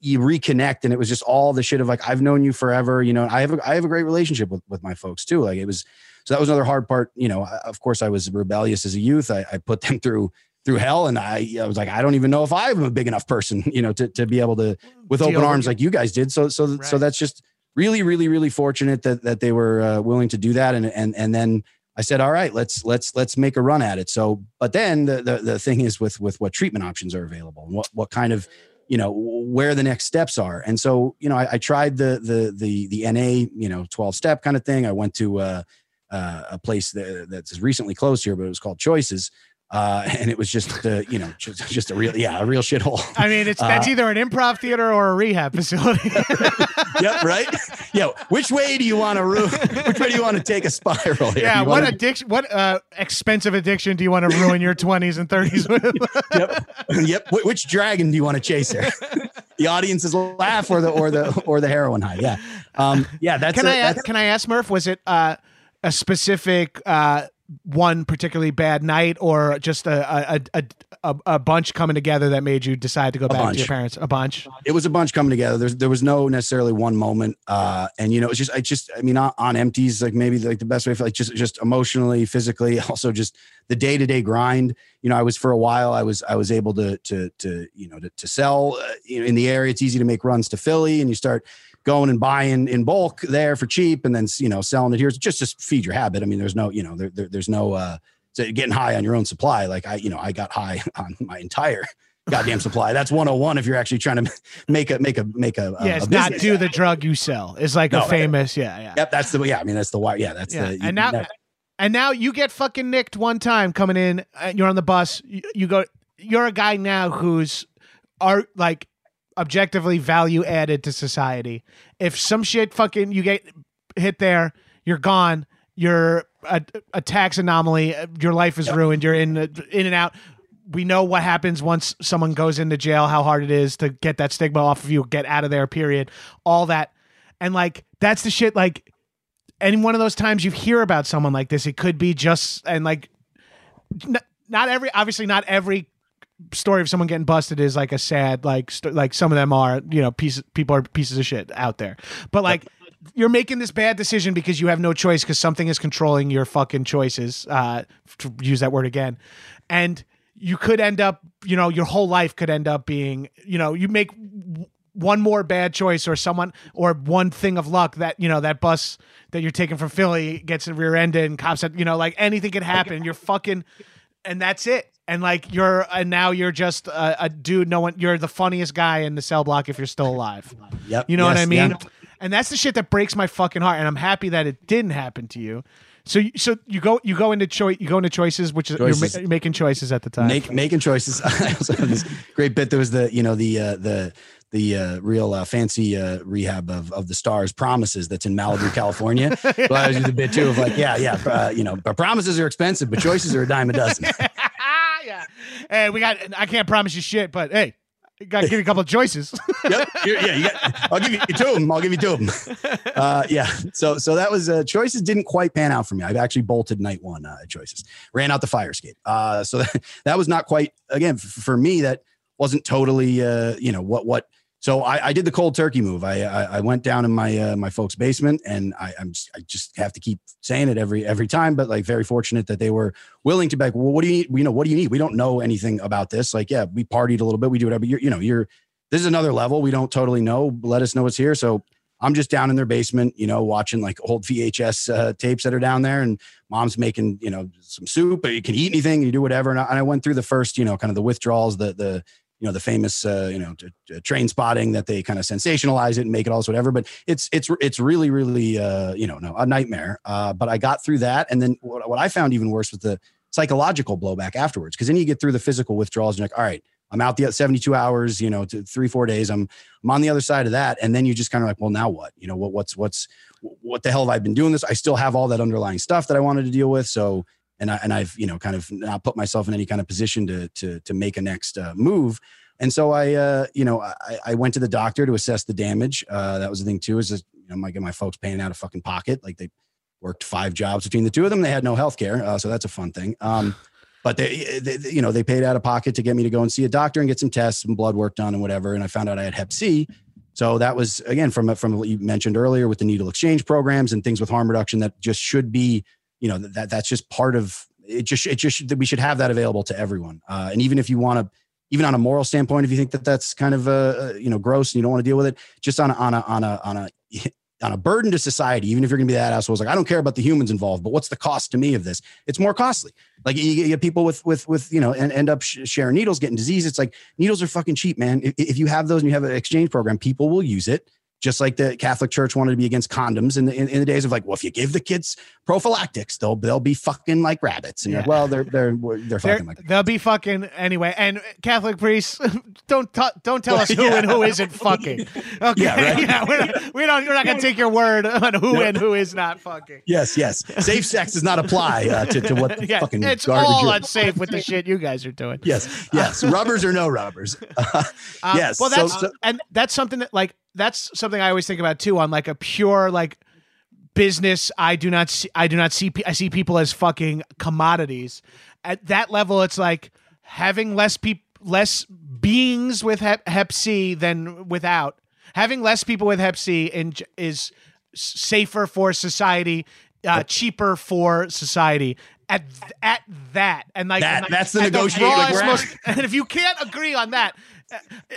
you reconnect and it was just all the shit of like I've known you forever you know I have a, I have a great relationship with with my folks too like it was so that was another hard part you know I- of course I was rebellious as a youth. I, I put them through through hell and I I was like I don't even know if I'm a big enough person you know to to be able to with Deal open arms like you guys did. So so so that's just really really really fortunate that that they were uh, willing to do that. And and and then I said, all right, let's let's let's make a run at it. So, but then the the, the thing is with with what treatment options are available and what what kind of you know where the next steps are. And so you know i, I tried the the the the na you know 12 step kind of thing. I went to uh, uh, a place that, that's recently closed here but it was called choices uh, and it was just uh, you know just, just a real yeah a real shithole I mean, it's that's Uh, either an improv theater or a rehab facility. yep right yeah which way do you want to ruin? which way do you want to take a spiral here? yeah. What wanna- addiction? What uh, expensive addiction do you want to ruin your twenties and thirties with? yep yep Wh- which dragon do you want to chase here the audience's laugh or the or the or the heroin high yeah um yeah that's can a- I ask, that's- can I ask Murf? Was it uh, a specific uh, one particularly bad night, or just a a, a a a bunch coming together that made you decide to go back to your parents? A bunch. it was a bunch coming together. There's there was no necessarily one moment, uh, and you know, it's just I just I mean on, on empties like maybe like the best way for like just just emotionally, physically, also just the day to day grind. You know, I was for a while I was I was able to to to you know to, to sell uh, you know in the area. It's easy to make runs to Philly, and you start going and buying in bulk there for cheap, and then you know selling it here just just feed your habit. I mean, there's no you know there, there there's no uh, getting high on your own supply. Like I you know I got high on my entire goddamn supply. That's 101 if you're actually trying to make a make a make a, yeah, a not do the drug you sell. It's like No, a famous. Yeah, yeah. Yep, that's the yeah. I mean, that's the why. Yeah, that's Yeah, the. and now, and now you get fucking nicked one time coming in. And you're on the bus. You, you go. You're a guy now who's are like objectively value added to society. If some shit fucking you get hit there, you're gone. You're a, a tax anomaly. Uh, your life is ruined. You're in uh, in and out. We know what happens once someone goes into jail. How hard it is to get that stigma off of you. Get out of there. Period. All that. And like that's the shit. Like any one of those times you hear about someone like this, it could be just and like n- not every obviously not every story of someone getting busted is like a sad like st- like some of them are you know pieces people are pieces of shit out there, but like. You're making this bad decision because you have no choice because something is controlling your fucking choices. Uh, to use that word again, and you could end up, you know, your whole life could end up being, you know, you make w- one more bad choice or someone or one thing of luck that you know that bus that you're taking from Philly gets rear-ended and cops, you know, like anything could happen. You're fucking, and that's it. And like you're, and now you're just a, a dude. No one, you're the funniest guy in the cell block if you're still alive. yep. You know what I mean? yeah. And that's the shit that breaks my fucking heart. And I'm happy that it didn't happen to you. So, you, so you go, you go into choice, you go into choices, which is you're, ma- you're making choices at the time. Make, making choices. I also have this great bit. There was the you know the uh, the the uh, real uh, fancy uh, rehab of of the stars promises that's in Malibu, California. Well, I was a bit too of like yeah yeah uh, you know but promises are expensive but choices are a dime a dozen. yeah. Hey, we got. I can't promise you shit, but hey, You got to give you a couple of choices. yep. Yeah, you got, I'll give you two of them. I'll give you two of them. Uh, yeah. So so that was uh, choices didn't quite pan out for me. I've actually bolted night one uh, choices. Ran out the fire escape. Uh, so that, that was not quite again f- for me. That wasn't totally uh, you know what what. So I, I did the cold turkey move. I I, I went down in my uh, my folks' basement, and I, just, I just have to keep saying it every every time. But like very fortunate that they were willing to be like, well, what do you need? You know, what do you need? We don't know anything about this. Like, yeah, we partied a little bit. We do whatever. You're, you know, you're this is another level. We don't totally know. Let us know what's here. So I'm just down in their basement, you know, watching like old VHS uh, tapes that are down there, and mom's making, you know, some soup. But you can eat anything, you do whatever. And I, and I went through the first, you know, kind of the withdrawals, the the you know the famous uh, you know t- t- Trainspotting that they kind of sensationalize it and make it all whatever. But it's it's it's really really uh, you know no a nightmare. Uh, but I got through that, and then what, what I found even worse was the psychological blowback afterwards because then you get through the physical withdrawals and you're like, all right. I'm out the 72 hours, you know, to three, four days. I'm, I'm on the other side of that. And then you just kind of like, well, now what, you know, what, what's, what's, what the hell have I been doing this? I still have all that underlying stuff that I wanted to deal with. So, and I, and I've, you know, kind of not put myself in any kind of position to, to, to make a next uh, move. And so I, uh, you know, I, I went to the doctor to assess the damage. Uh, that was the thing too, is just, you know, my, my folks paying out of fucking pocket. Like they worked five jobs between the two of them. They had no health care. Uh, so that's a fun thing. Um, but they, they, you know, they paid out of pocket to get me to go and see a doctor and get some tests and blood work done and whatever. And I found out I had Hep C. So that was again from from what you mentioned earlier with the needle exchange programs and things with harm reduction that just should be, you know, that that's just part of it. Just it just that we should have that available to everyone. Uh, and even if you want to, even on a moral standpoint, if you think that that's kind of uh, you know gross and you don't want to deal with it, just on a, on a on a on a on a burden to society, even if you're going to be that asshole, it's like I don't care about the humans involved, but what's the cost to me of this? It's more costly. Like you get people with with with you know and end up sharing needles, getting disease. It's like needles are fucking cheap, man. If, if you have those and you have an exchange program, people will use it. Just like the Catholic Church wanted to be against condoms in the in, in the days of like, well, if you give the kids prophylactics, they'll they'll be fucking like rabbits. And yeah. like, well, they're they're they're fucking They're, like they'll be fucking anyway. And Catholic priests, don't t- don't tell us who and who isn't fucking. Okay, Yeah, right. yeah, we're not, we don't. We're not gonna take your word on who and who is not fucking. yes, yes. Safe sex does not apply uh, to to what the Yeah, fucking it's garbage all unsafe with the shit you guys are doing. Yes, yes. rubbers or no rubbers. Um, yes. Well, so- that's so- and that's something that like that's something I always think about too. On like a pure like business, I do not see. I do not see. I see people as fucking commodities. At that level, it's like having less people, less beings with hep, hep C than without. Having less people with hep C in, is safer for society, uh, cheaper for society. At th- at that, and like That- and, like, that's the at negotiating, like, rawest, most- and if you can't agree on that,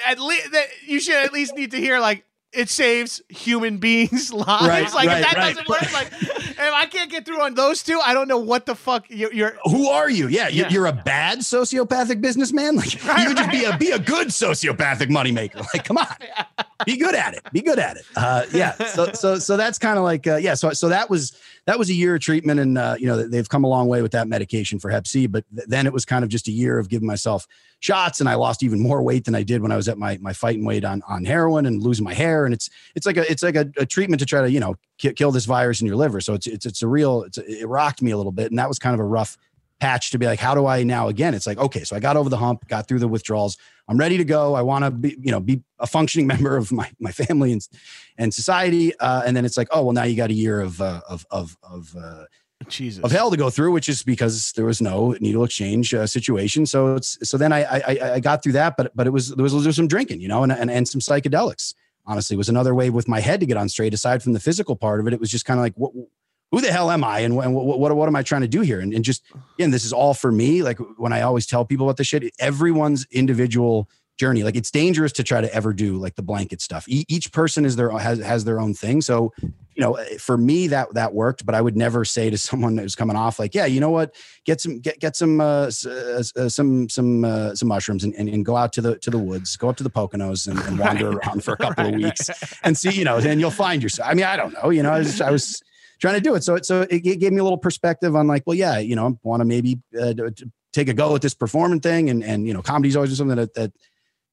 at least that you should at least need to hear like it saves human beings' lives. Right, like right, if that right. doesn't work, like if I can't get through on those two, I don't know what the fuck you're. you're who are you? Yeah, you- Yeah. you're a bad sociopathic businessman. Like you could just be a be a good sociopathic moneymaker. Like, come on, be good at it. Be good at it. Uh, yeah. So so so that's kind of like uh, yeah. So so that was that was a year of treatment, and uh, you know they've come a long way with that medication for Hep C. But th- then it was kind of just a year of giving myself shots, and I lost even more weight than I did when I was at my my fighting weight on on heroin and losing my hair. And it's it's like a it's like a, a treatment to try to you know ki- kill this virus in your liver. So it's it's it's a real it's a, it rocked me a little bit, and that was kind of a rough patch to be like, how do I now again? It's like, okay, so I got over the hump, got through the withdrawals. I'm ready to go. I want to be, you know, be a functioning member of my my family and and society. Uh, and then it's like, oh well, now you got a year of uh, of of of uh, Jesus. of hell to go through, which is because there was no needle exchange uh, situation. So it's so then I, I I got through that, but but it was there was, there was some drinking, you know, and, and and some psychedelics. Honestly, was another way with my head to get on straight. Aside from the physical part of it, it was just kind of like what. Who the hell am I, and, and what, what what am I trying to do here? And, and just again, this is all for me. Like when I always tell people about this shit, everyone's individual journey. Like it's dangerous to try to ever do like the blanket stuff. E- each person is their has has their own thing. So you know, for me that that worked, but I would never say to someone who's coming off like, yeah, you know what, get some get get some uh, uh, uh, some some uh, some mushrooms and, and, and go out to the to the woods, go up to the Poconos and, and wander around for a couple of weeks and see, you know, then you'll find yourself. I mean, I don't know, you know, I was I was trying to do it, so it so it gave me a little perspective on like, well, yeah, you know, I want to maybe uh, take a go at this performing thing, and and you know, comedy's always something that that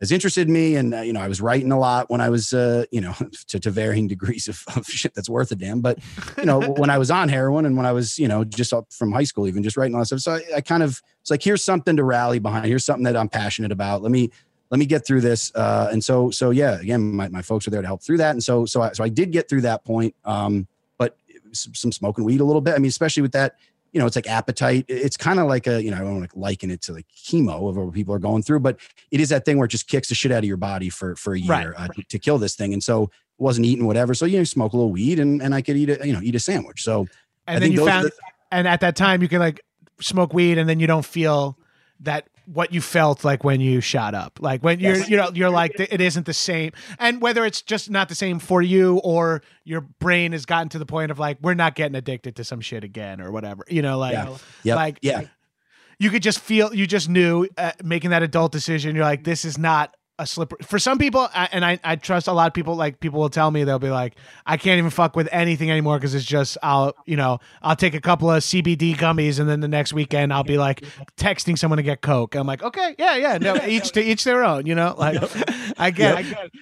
has interested me and uh, you know i was writing a lot when i was uh, you know to, to varying degrees of, of shit that's worth a damn but you know when i was on heroin and when i was you know just up from high school even just writing all that stuff so I, I kind of it's like here's something to rally behind here's something that i'm passionate about let me let me get through this. Uh, and so, so yeah, again, my, my folks are there to help through that. And so, so I, so I did get through that point. Um, but some, some smoking weed a little bit. I mean, especially with that, you know, it's like appetite. It's kind of like a, you know, I don't want to liken it to like chemo of what people are going through, but it is that thing where it just kicks the shit out of your body for for a year Right, uh, to, to kill this thing. And so wasn't eating whatever. So you know, smoke a little weed and and I could eat a you know eat a sandwich. So I and then think you found the- and at that time you can like smoke weed and then you don't feel that what you felt like when you shot up like when you're Yes. you know you're like it isn't the same and whether it's just not the same for you or your brain has gotten to the point of like we're not getting addicted to some shit again or whatever you know like Yeah. Yep. like yeah. you could just feel you just knew uh, making that adult decision you're like this is not a slipper. For some people I- and I, I trust a lot of people like people will tell me they'll be like i can't even fuck with anything anymore because it's just i'll you know i'll take a couple of cbd gummies and then the next weekend i'll be like texting someone to get coke. I'm like okay yeah yeah no each to each their own you know like i get I get it.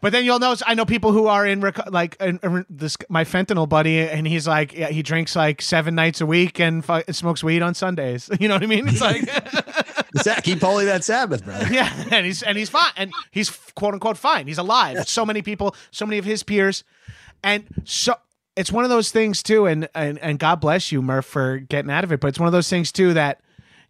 But then you'll notice I know people who are in reco- like in, in this my fentanyl buddy, and he's like yeah, he drinks like seven nights a week and fu- smokes weed on Sundays. You know what I mean? It's like keep holy that Sabbath, brother. yeah, and he's and he's fine, and he's quote unquote fine. He's alive. So many people, so many of his peers, and so it's one of those things too. And and and God bless you, Murf, for getting out of it. But it's one of those things too that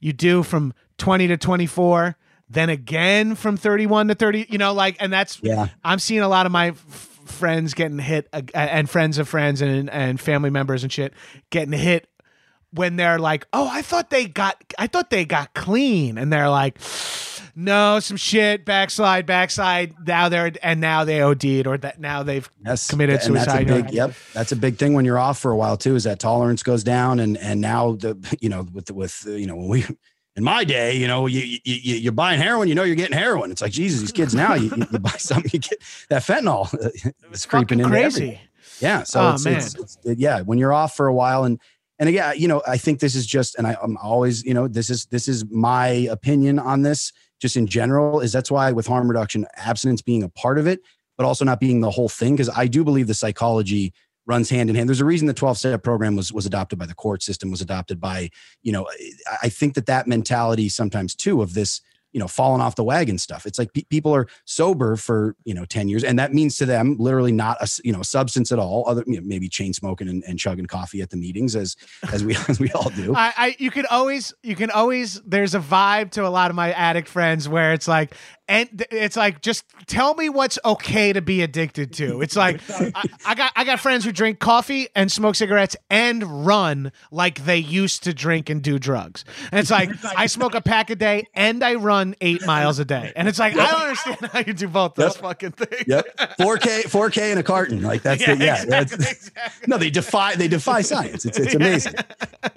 you do from twenty to twenty four, then again from thirty one to thirty. You know, like, and that's Yeah. I'm seeing a lot of my f- friends getting hit, uh, and friends of friends and and family members and shit getting hit when they're like, "Oh, I thought they got, I thought they got clean," and they're like, "No, some shit, backslide, backslide." Now they're and now they OD'd, or that now they've Yes, committed and That's a suicide. big, yep, that's a big thing when you're off for a while too. Is that tolerance goes down, and and now the you know with with you know when we in my day, you know you, you you you're buying heroin, you know you're getting heroin. It's like Jesus, these kids now you, you, buy something, you get that fentanyl. Uh, it's creeping in crazy. Yeah. So Oh, it's, man. it's, it's yeah, when you're off for a while and and again, you know, I think this is just and I, I'm always, you know, this is this is my opinion on this just in general is that's why with harm reduction, abstinence being a part of it, but also not being the whole thing because I do believe the psychology runs hand in hand. There's a reason the 12 step program was was adopted by the court system, was adopted by, you know, I- think that that mentality sometimes too of this you know falling off the wagon stuff it's like pe- people are sober for you know 10 years and that means to them literally not a you know substance at all other you know, maybe chain smoking and, and chugging coffee at the meetings as as we as we all do I, I you can always you can always there's a vibe to a lot of my addict friends where it's like and it's like just tell me what's okay to be addicted to. It's like I, I got I got friends who drink coffee and smoke cigarettes and run like they used to drink and do drugs. And it's like I smoke a pack a day and I run eight miles a day. And it's like I don't understand how you do both those Yep. fucking things. yep 4k 4k in a carton like that's Yeah, the, yeah exactly, that's- exactly. no they defy they defy science it's it's amazing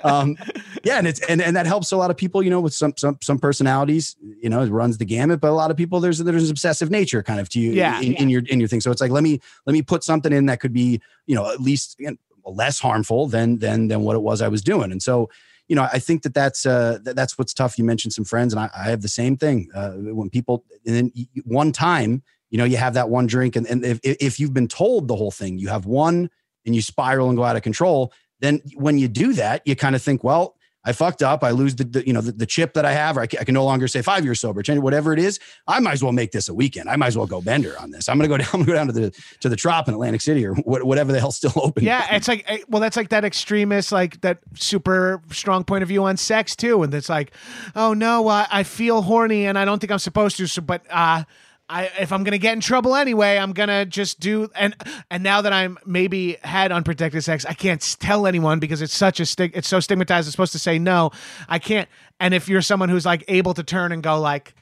um yeah and it's and, and that helps a lot of people you know with some some some personalities you know it runs the gamut but a lot of people there's there's an obsessive nature kind of to you Yeah, in, in your in your thing. So it's like let me let me put something in that could be you know at least again, less harmful than than than what it was i was doing. And so you know i think that that's uh that, that's what's tough. You mentioned some friends and i, I have the same thing. Uh when people and then one time you know you have that one drink and, and if, if you've been told the whole thing you have one and you spiral and go out of control then when you do that you kind of think well i fucked up. I lose the, the you know the, the chip that i have or I can, I can no longer say five years sober. Change whatever it is i might as well make this a weekend. I might as well go bender on this. I'm gonna go down I'm gonna go down to the to the trop in atlantic city or what, whatever the hell's still open. Yeah, it's like eh, well, that's like that extremist, like that super strong point of view on sex too, and it's like, oh no, uh, I feel horny and I don't think I'm supposed to, so but uh, I if I'm gonna get in trouble anyway, I'm gonna just do and and now that I'm maybe had unprotected sex, I can't tell anyone because it's such a stig, it's so stigmatized. It's supposed to say no, I can't. And if you're someone who's like able to turn and go like.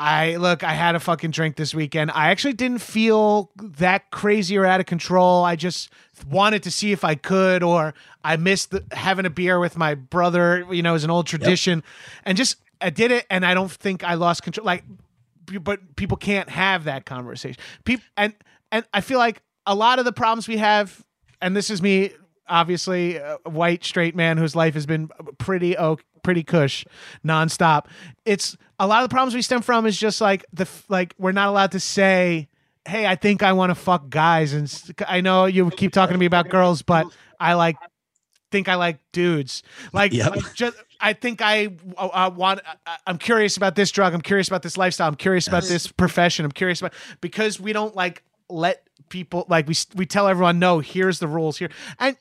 I look, I had a fucking drink this weekend. I actually didn't feel that crazy or out of control. I just wanted to see if I could, or I missed the, having a beer with my brother, you know, as an old tradition. And just, I did it, and I don't think I lost control. Like, but people can't have that conversation. People, and, and I feel like a lot of the problems we have, and this is me, obviously, a white straight man whose life has been pretty oh, pretty cush, nonstop. It's a lot of the problems we stem from is just like the like we're not allowed to say, "Hey, I think I want to fuck guys," and I know you keep talking to me about girls, but I like think I like dudes. Like, Yep. just I think I uh, want. Uh, I'm curious about this drug. I'm curious about this lifestyle. I'm curious about this profession. I'm curious about because we don't like let people like we we tell everyone no. Here's the rules here and.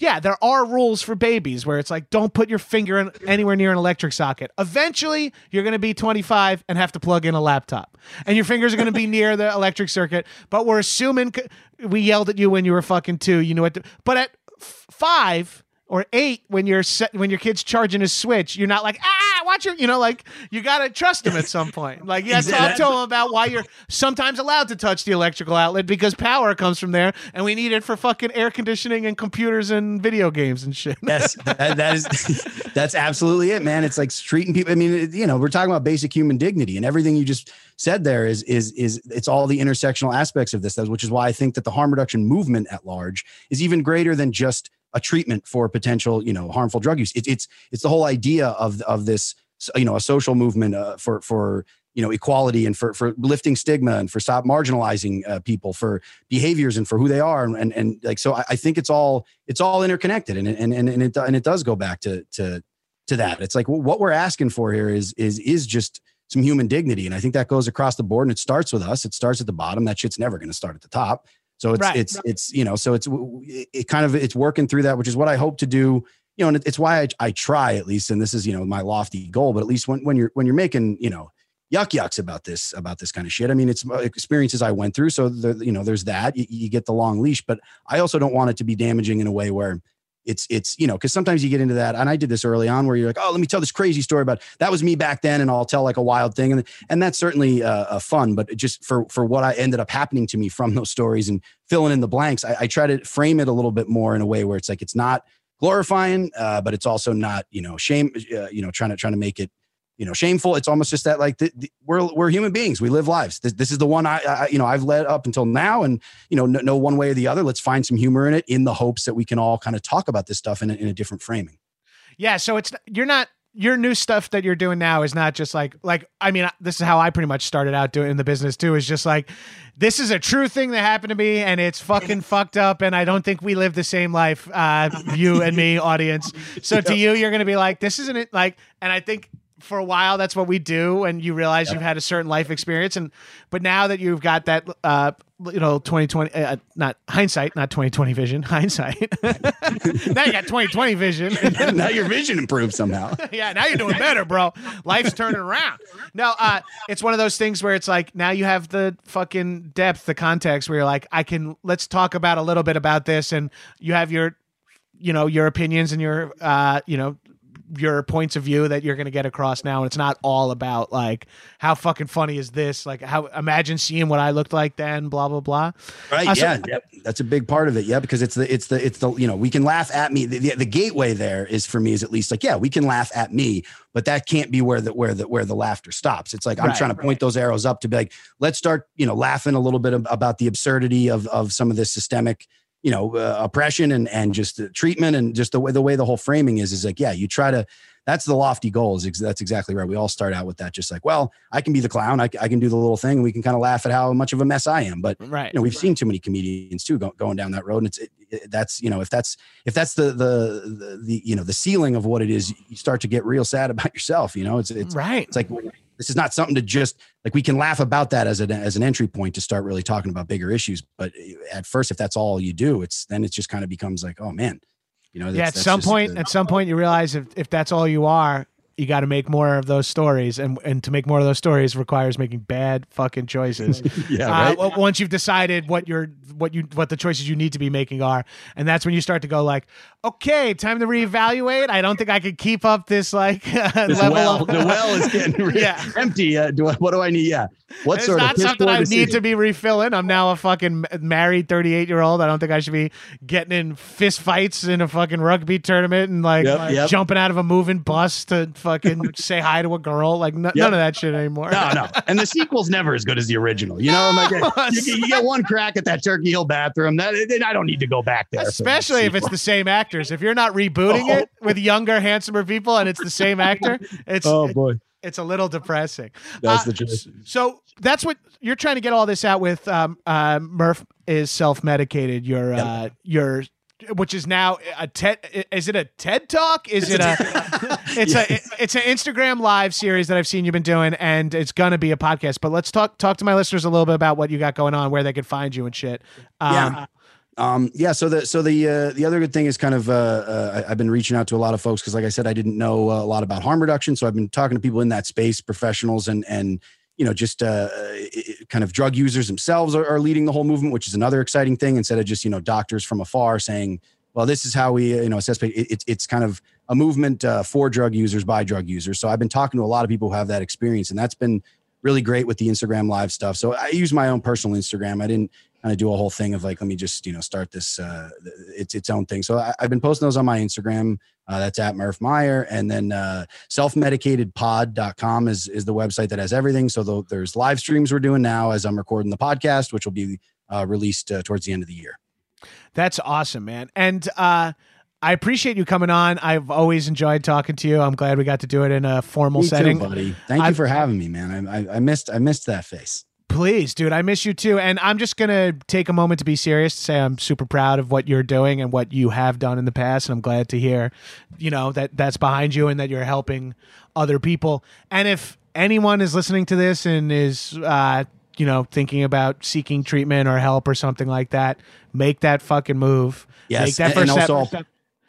Yeah, there are rules for babies where it's like don't put your finger in anywhere near an electric socket. Eventually, you're going to be 25 and have to plug in a laptop, and your fingers are going to be near the electric circuit. But we're assuming we yelled at you when you were fucking two. You know what? To, but at f- five or eight, when you're set, when your kid's charging his switch, you're not like ah, watch your, you know, like you got to trust him at some point. Like you got to talk to him about why you're sometimes allowed to touch the electrical outlet because power comes from there, and we need it for fucking air conditioning and computers and video games and shit. Yes, that, that is that's absolutely it, man. It's like treating people. I mean, you know, we're talking about basic human dignity, and everything you just said there is is is it's all the intersectional aspects of this, which is why I think that the harm reduction movement at large is even greater than just a treatment for potential, you know, harmful drug use. It, it's it's the whole idea of of this, you know, a social movement uh, for for you know equality and for for lifting stigma and for stop marginalizing uh, people for behaviors and for who they are. And and, and like so I, I think it's all it's all interconnected and and and and it and it does go back to to to that. It's like what we're asking for here is is is just some human dignity. And I think that goes across the board and it starts with us. It starts at the bottom. That shit's never going to start at the top so it's Right. it's it's you know so it's it, it kind of it's working through that which is what I hope to do you know and it's why I, I try at least and this is you know my lofty goal but at least when when you're when you're making you know yuck yucks about this about this kind of shit. I mean, it's uh, experiences I went through, so the, you know, there's that. You, you get the long leash, but I also don't want it to be damaging in a way where it's it's you know because sometimes you get into that, and I did this early on where you're like, oh, let me tell this crazy story about that was me back then, and I'll tell like a wild thing, and and that's certainly uh, uh, fun, but just for for what I ended up happening to me from those stories and filling in the blanks, I, I try to frame it a little bit more in a way where it's like it's not glorifying, uh, but it's also not you know shame, uh, you know, trying to trying to make it you know shameful. It's almost just that like the, the, we're we're human beings. We live lives. This, this is the one I, I you know i've led up until now and you know no, no one way or the other let's find some humor in it in the hopes that we can all kind of talk about this stuff in a, in a different framing. Yeah, so it's you're not your new stuff that you're doing now is not just like like I mean this is how I pretty much started out doing in the business too is just like this is a true thing that happened to me and it's fucking fucked up and I don't think we live the same life uh you and me audience. So to you you're going to be like this isn't it like and I think for a while that's what we do and you realize you've had a certain life experience and but now that you've got that uh you know 2020 uh, not hindsight not 2020 vision hindsight now you got 2020 vision now your vision improved somehow yeah, now you're doing better, bro. Life's turning around. No, uh, it's one of those things where it's like now you have the fucking depth, the context where you're like, I can let's talk about a little bit about this, and you have your, you know, your opinions and your, uh, you know, your points of view that you're going to get across now, and it's not all about like how fucking funny is this? Like how imagine seeing what I looked like then, blah blah blah. right Uh, so- yeah yep. that's a big part of it yeah because it's the it's the it's the you know we can laugh at me the, the, the gateway there is for me is at least like yeah we can laugh at me but that can't be where the where the where the laughter stops it's like i'm Right, trying to point those arrows up to be like let's start you know laughing a little bit about the absurdity of of some of this systemic you know uh, oppression and and just the treatment and just the way the way the whole framing is is like yeah you try to that's the lofty goal is ex- that's exactly right we all start out with that just like well i can be the clown i, I can do the little thing and we can kind of laugh at how much of a mess i am but Right. you know we've seen too many comedians too go, going down that road and it's it, it- that's you know if that's if that's the, the the the you know the ceiling of what it is you start to get real sad about yourself you know it's it's right. it's like this is not something to just like we can laugh about that as an as an entry point to start really talking about bigger issues but at first if that's all you do it's then it just kind of becomes like oh man you know yeah, at that's some point, the- at some point, you realize if, if that's all you are, you got to make more of those stories, and and to make more of those stories requires making bad fucking choices. yeah Uh, right once you've decided what your what you what the choices you need to be making are, and that's when you start to go like, okay, time to reevaluate. I don't think I could keep up this like this level well, of the well is getting re- Yeah. empty. Uh, do I, what do I need? Yeah. What it's sort not of something I need to be refilling. I'm now a fucking married 38 year old. I don't think I should be getting in fist fights in a fucking rugby tournament and like Yep, yep. jumping out of a moving bus to fucking say hi to a girl. Like n- Yep. none of that shit anymore. No, no. And the sequel's never as good as the original. You know, I'm like, you, you get one crack at that Turkey Hill bathroom. That then I don't need to go back there. the Especially if it's the same actors. If you're not rebooting Oh. it with younger, handsomer people and it's the same actor, it's Oh boy, it's a little depressing. that's Uh, the truth. So that's what you're trying to get all this out with. Um, uh, Murf is self medicated. Your Yep. uh, your which is now a TED. Is it a TED Talk? Is it a? it's a. It's an Instagram live series that I've seen you've been doing, and it's gonna be a podcast. But let's talk talk to my listeners a little bit about what you got going on, where they could find you and shit. Um, Yeah. Um, yeah. So the so the uh, the other good thing is kind of uh, uh, I've been reaching out to a lot of folks because, like I said, I didn't know uh, a lot about harm reduction, so I've been talking to people in that space, professionals, and and you know just uh, i- kind of drug users themselves are, are leading the whole movement, which is another exciting thing. Instead of just you know doctors from afar saying, "Well, this is how we uh, you know assess," pa-" it, it's kind of a movement uh, for drug users by drug users. So I've been talking to a lot of people who have that experience, and that's been really great with the Instagram live stuff. So I use my own personal Instagram. I didn't kind of do a whole thing of like, let me just, you know, start this, uh, it's its own thing. So I, I've been posting those on my Instagram. Uh, that's at Murf Meyer. And then uh, selfmedicatedpod.com is, is the website that has everything. So tho- there's live streams we're doing now as I'm recording the podcast, which will be uh, released uh, towards the end of the year. That's awesome, man. And uh, I appreciate you coming on. I've always enjoyed talking to you. I'm glad we got to do it in a formal Me too, setting. buddy. Thank I've- you for having me, man. I, I, I missed, I missed that face. Please, dude, I miss you too. And I'm just going to take a moment to be serious to say I'm super proud of what you're doing and what you have done in the past. And I'm glad to hear, you know, that that's behind you and that you're helping other people. And if anyone is listening to this and is, uh, you know, thinking about seeking treatment or help or something like that, make that fucking move. Yes, and- and also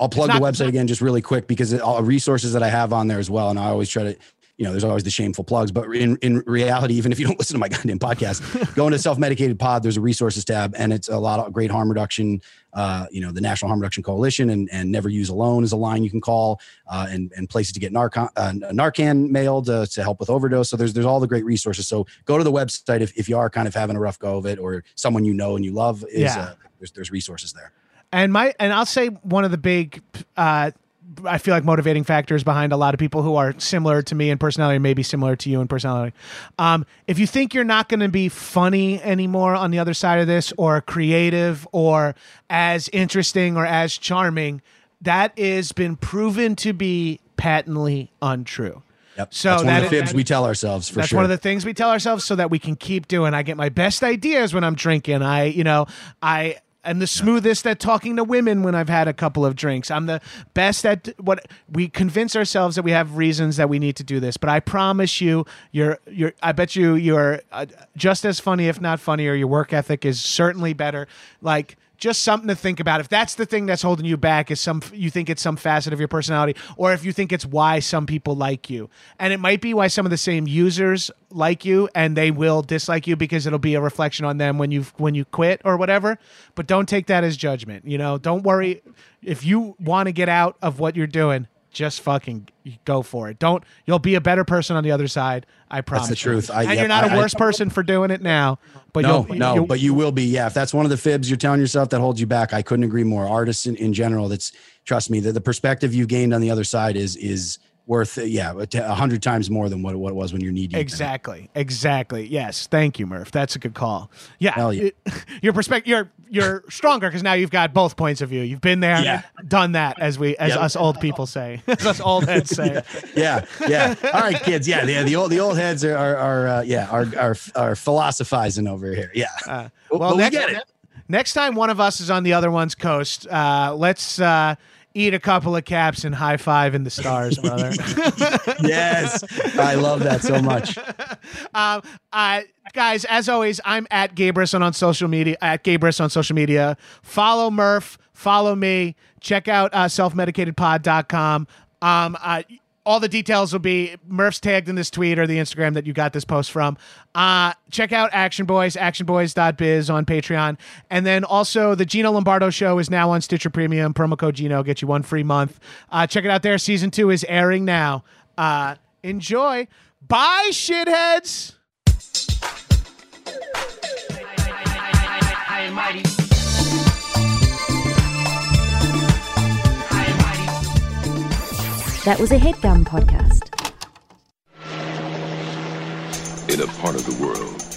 I'll plug It's the website again just really quick because it, all resources that I have on there as well. And I always try to, you know, there's always the shameful plugs, but in, in reality, even if you don't listen to my goddamn podcast, go into self-medicated pod, there's a resources tab and it's a lot of great harm reduction. Uh, you know, the National Harm Reduction Coalition and, and never use alone is a line you can call uh, and, and places to get Narcan, uh, Narcan mailed uh, to help with overdose. So there's, there's all the great resources. So go to the website if, if you are kind of having a rough go of it or someone you know and you love is Yeah. uh, there's, there's resources there. and my and I'll say one of the big uh I feel like motivating factors behind a lot of people who are similar to me in personality, maybe similar to you in personality. Um, if you think you're not going to be funny anymore on the other side of this, or creative, or as interesting, or as charming, that has been proven to be patently untrue. Yep. So that's one that of the is- fibs we tell ourselves for sure. That's sure. one of the things we tell ourselves so that we can keep doing. I get my best ideas when I'm drinking. I, you know, I am the smoothest at talking to women when I've had a couple of drinks. I'm the best at what we convince ourselves that we have reasons that we need to do this. But I promise you, you're, you're, I bet you you're uh, just as funny, if not funnier. Your work ethic is certainly better. Like, just something to think about. If that's the thing that's holding you back, is some you think it's some facet of your personality, or if you think it's why some people like you, and it might be why some of the same users like you, and they will dislike you because it'll be a reflection on them when you when you quit or whatever. But don't take that as judgment. You know, don't worry if you want to get out of what you're doing. Just fucking go for it. Don't. You'll be a better person on the other side. I promise. That's the truth. I- and yep, you're not a I- I- worse person for doing it now. But no, you'll, no, you'll- but you will be. Yeah, if that's one of the fibs you're telling yourself that holds you back, I couldn't agree more. Artists in, in general, that's trust me, the, the perspective you've gained on the other side is is worth yeah a hundred times more than what, what it was when you're in. Exactly. Exactly. Yes. Thank you, Murf. That's a good call. Yeah. Yeah. it- your perspective. You're you're stronger because now you've got both points of view. You've been there, Yeah. done that, as we as Yep. us old people say, as us old heads say. Yeah, yeah. All right, kids. Yeah, the, the old the old heads are are, are uh, yeah are, are are philosophizing over here. Yeah. Uh, well, but we next, get it. next time one of us is on the other one's coast, uh, let's uh, eat a couple of caps and high five in the stars, brother. yes, I love that so much. Um, uh, guys, as always, I'm at Gabrison on social media. At Gabrus on social media. Follow Murf. Follow me. Check out uh, selfmedicatedpod.com. Um, uh, all the details will be Murf's tagged in this tweet or the Instagram that you got this post from. Uh, check out Action Boyz, actionboys.biz on Patreon. And then also the Gino Lombardo show is now on Stitcher Premium. Promo code Gino get you one free month. Uh, check it out there. Season two is airing now. Uh, enjoy. Bye, shitheads. High and mighty. That was a headgum podcast. in a part of the world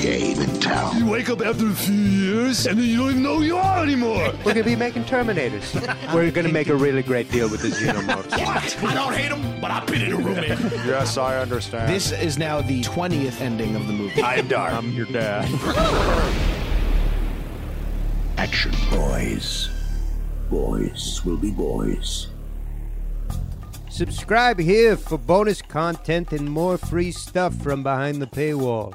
game in town. You wake up after a few years and then you don't even know who you are anymore. We're gonna be making Terminators. We're gonna make a really great deal with the Xenomorphs. What? I don't hate them, but I've been in a room. Yes, I understand. This is now the 20th ending of the movie. I am dark. I'm your dad. Action Boyz. Boys will be boys. Subscribe here for bonus content and more free stuff from behind the paywall.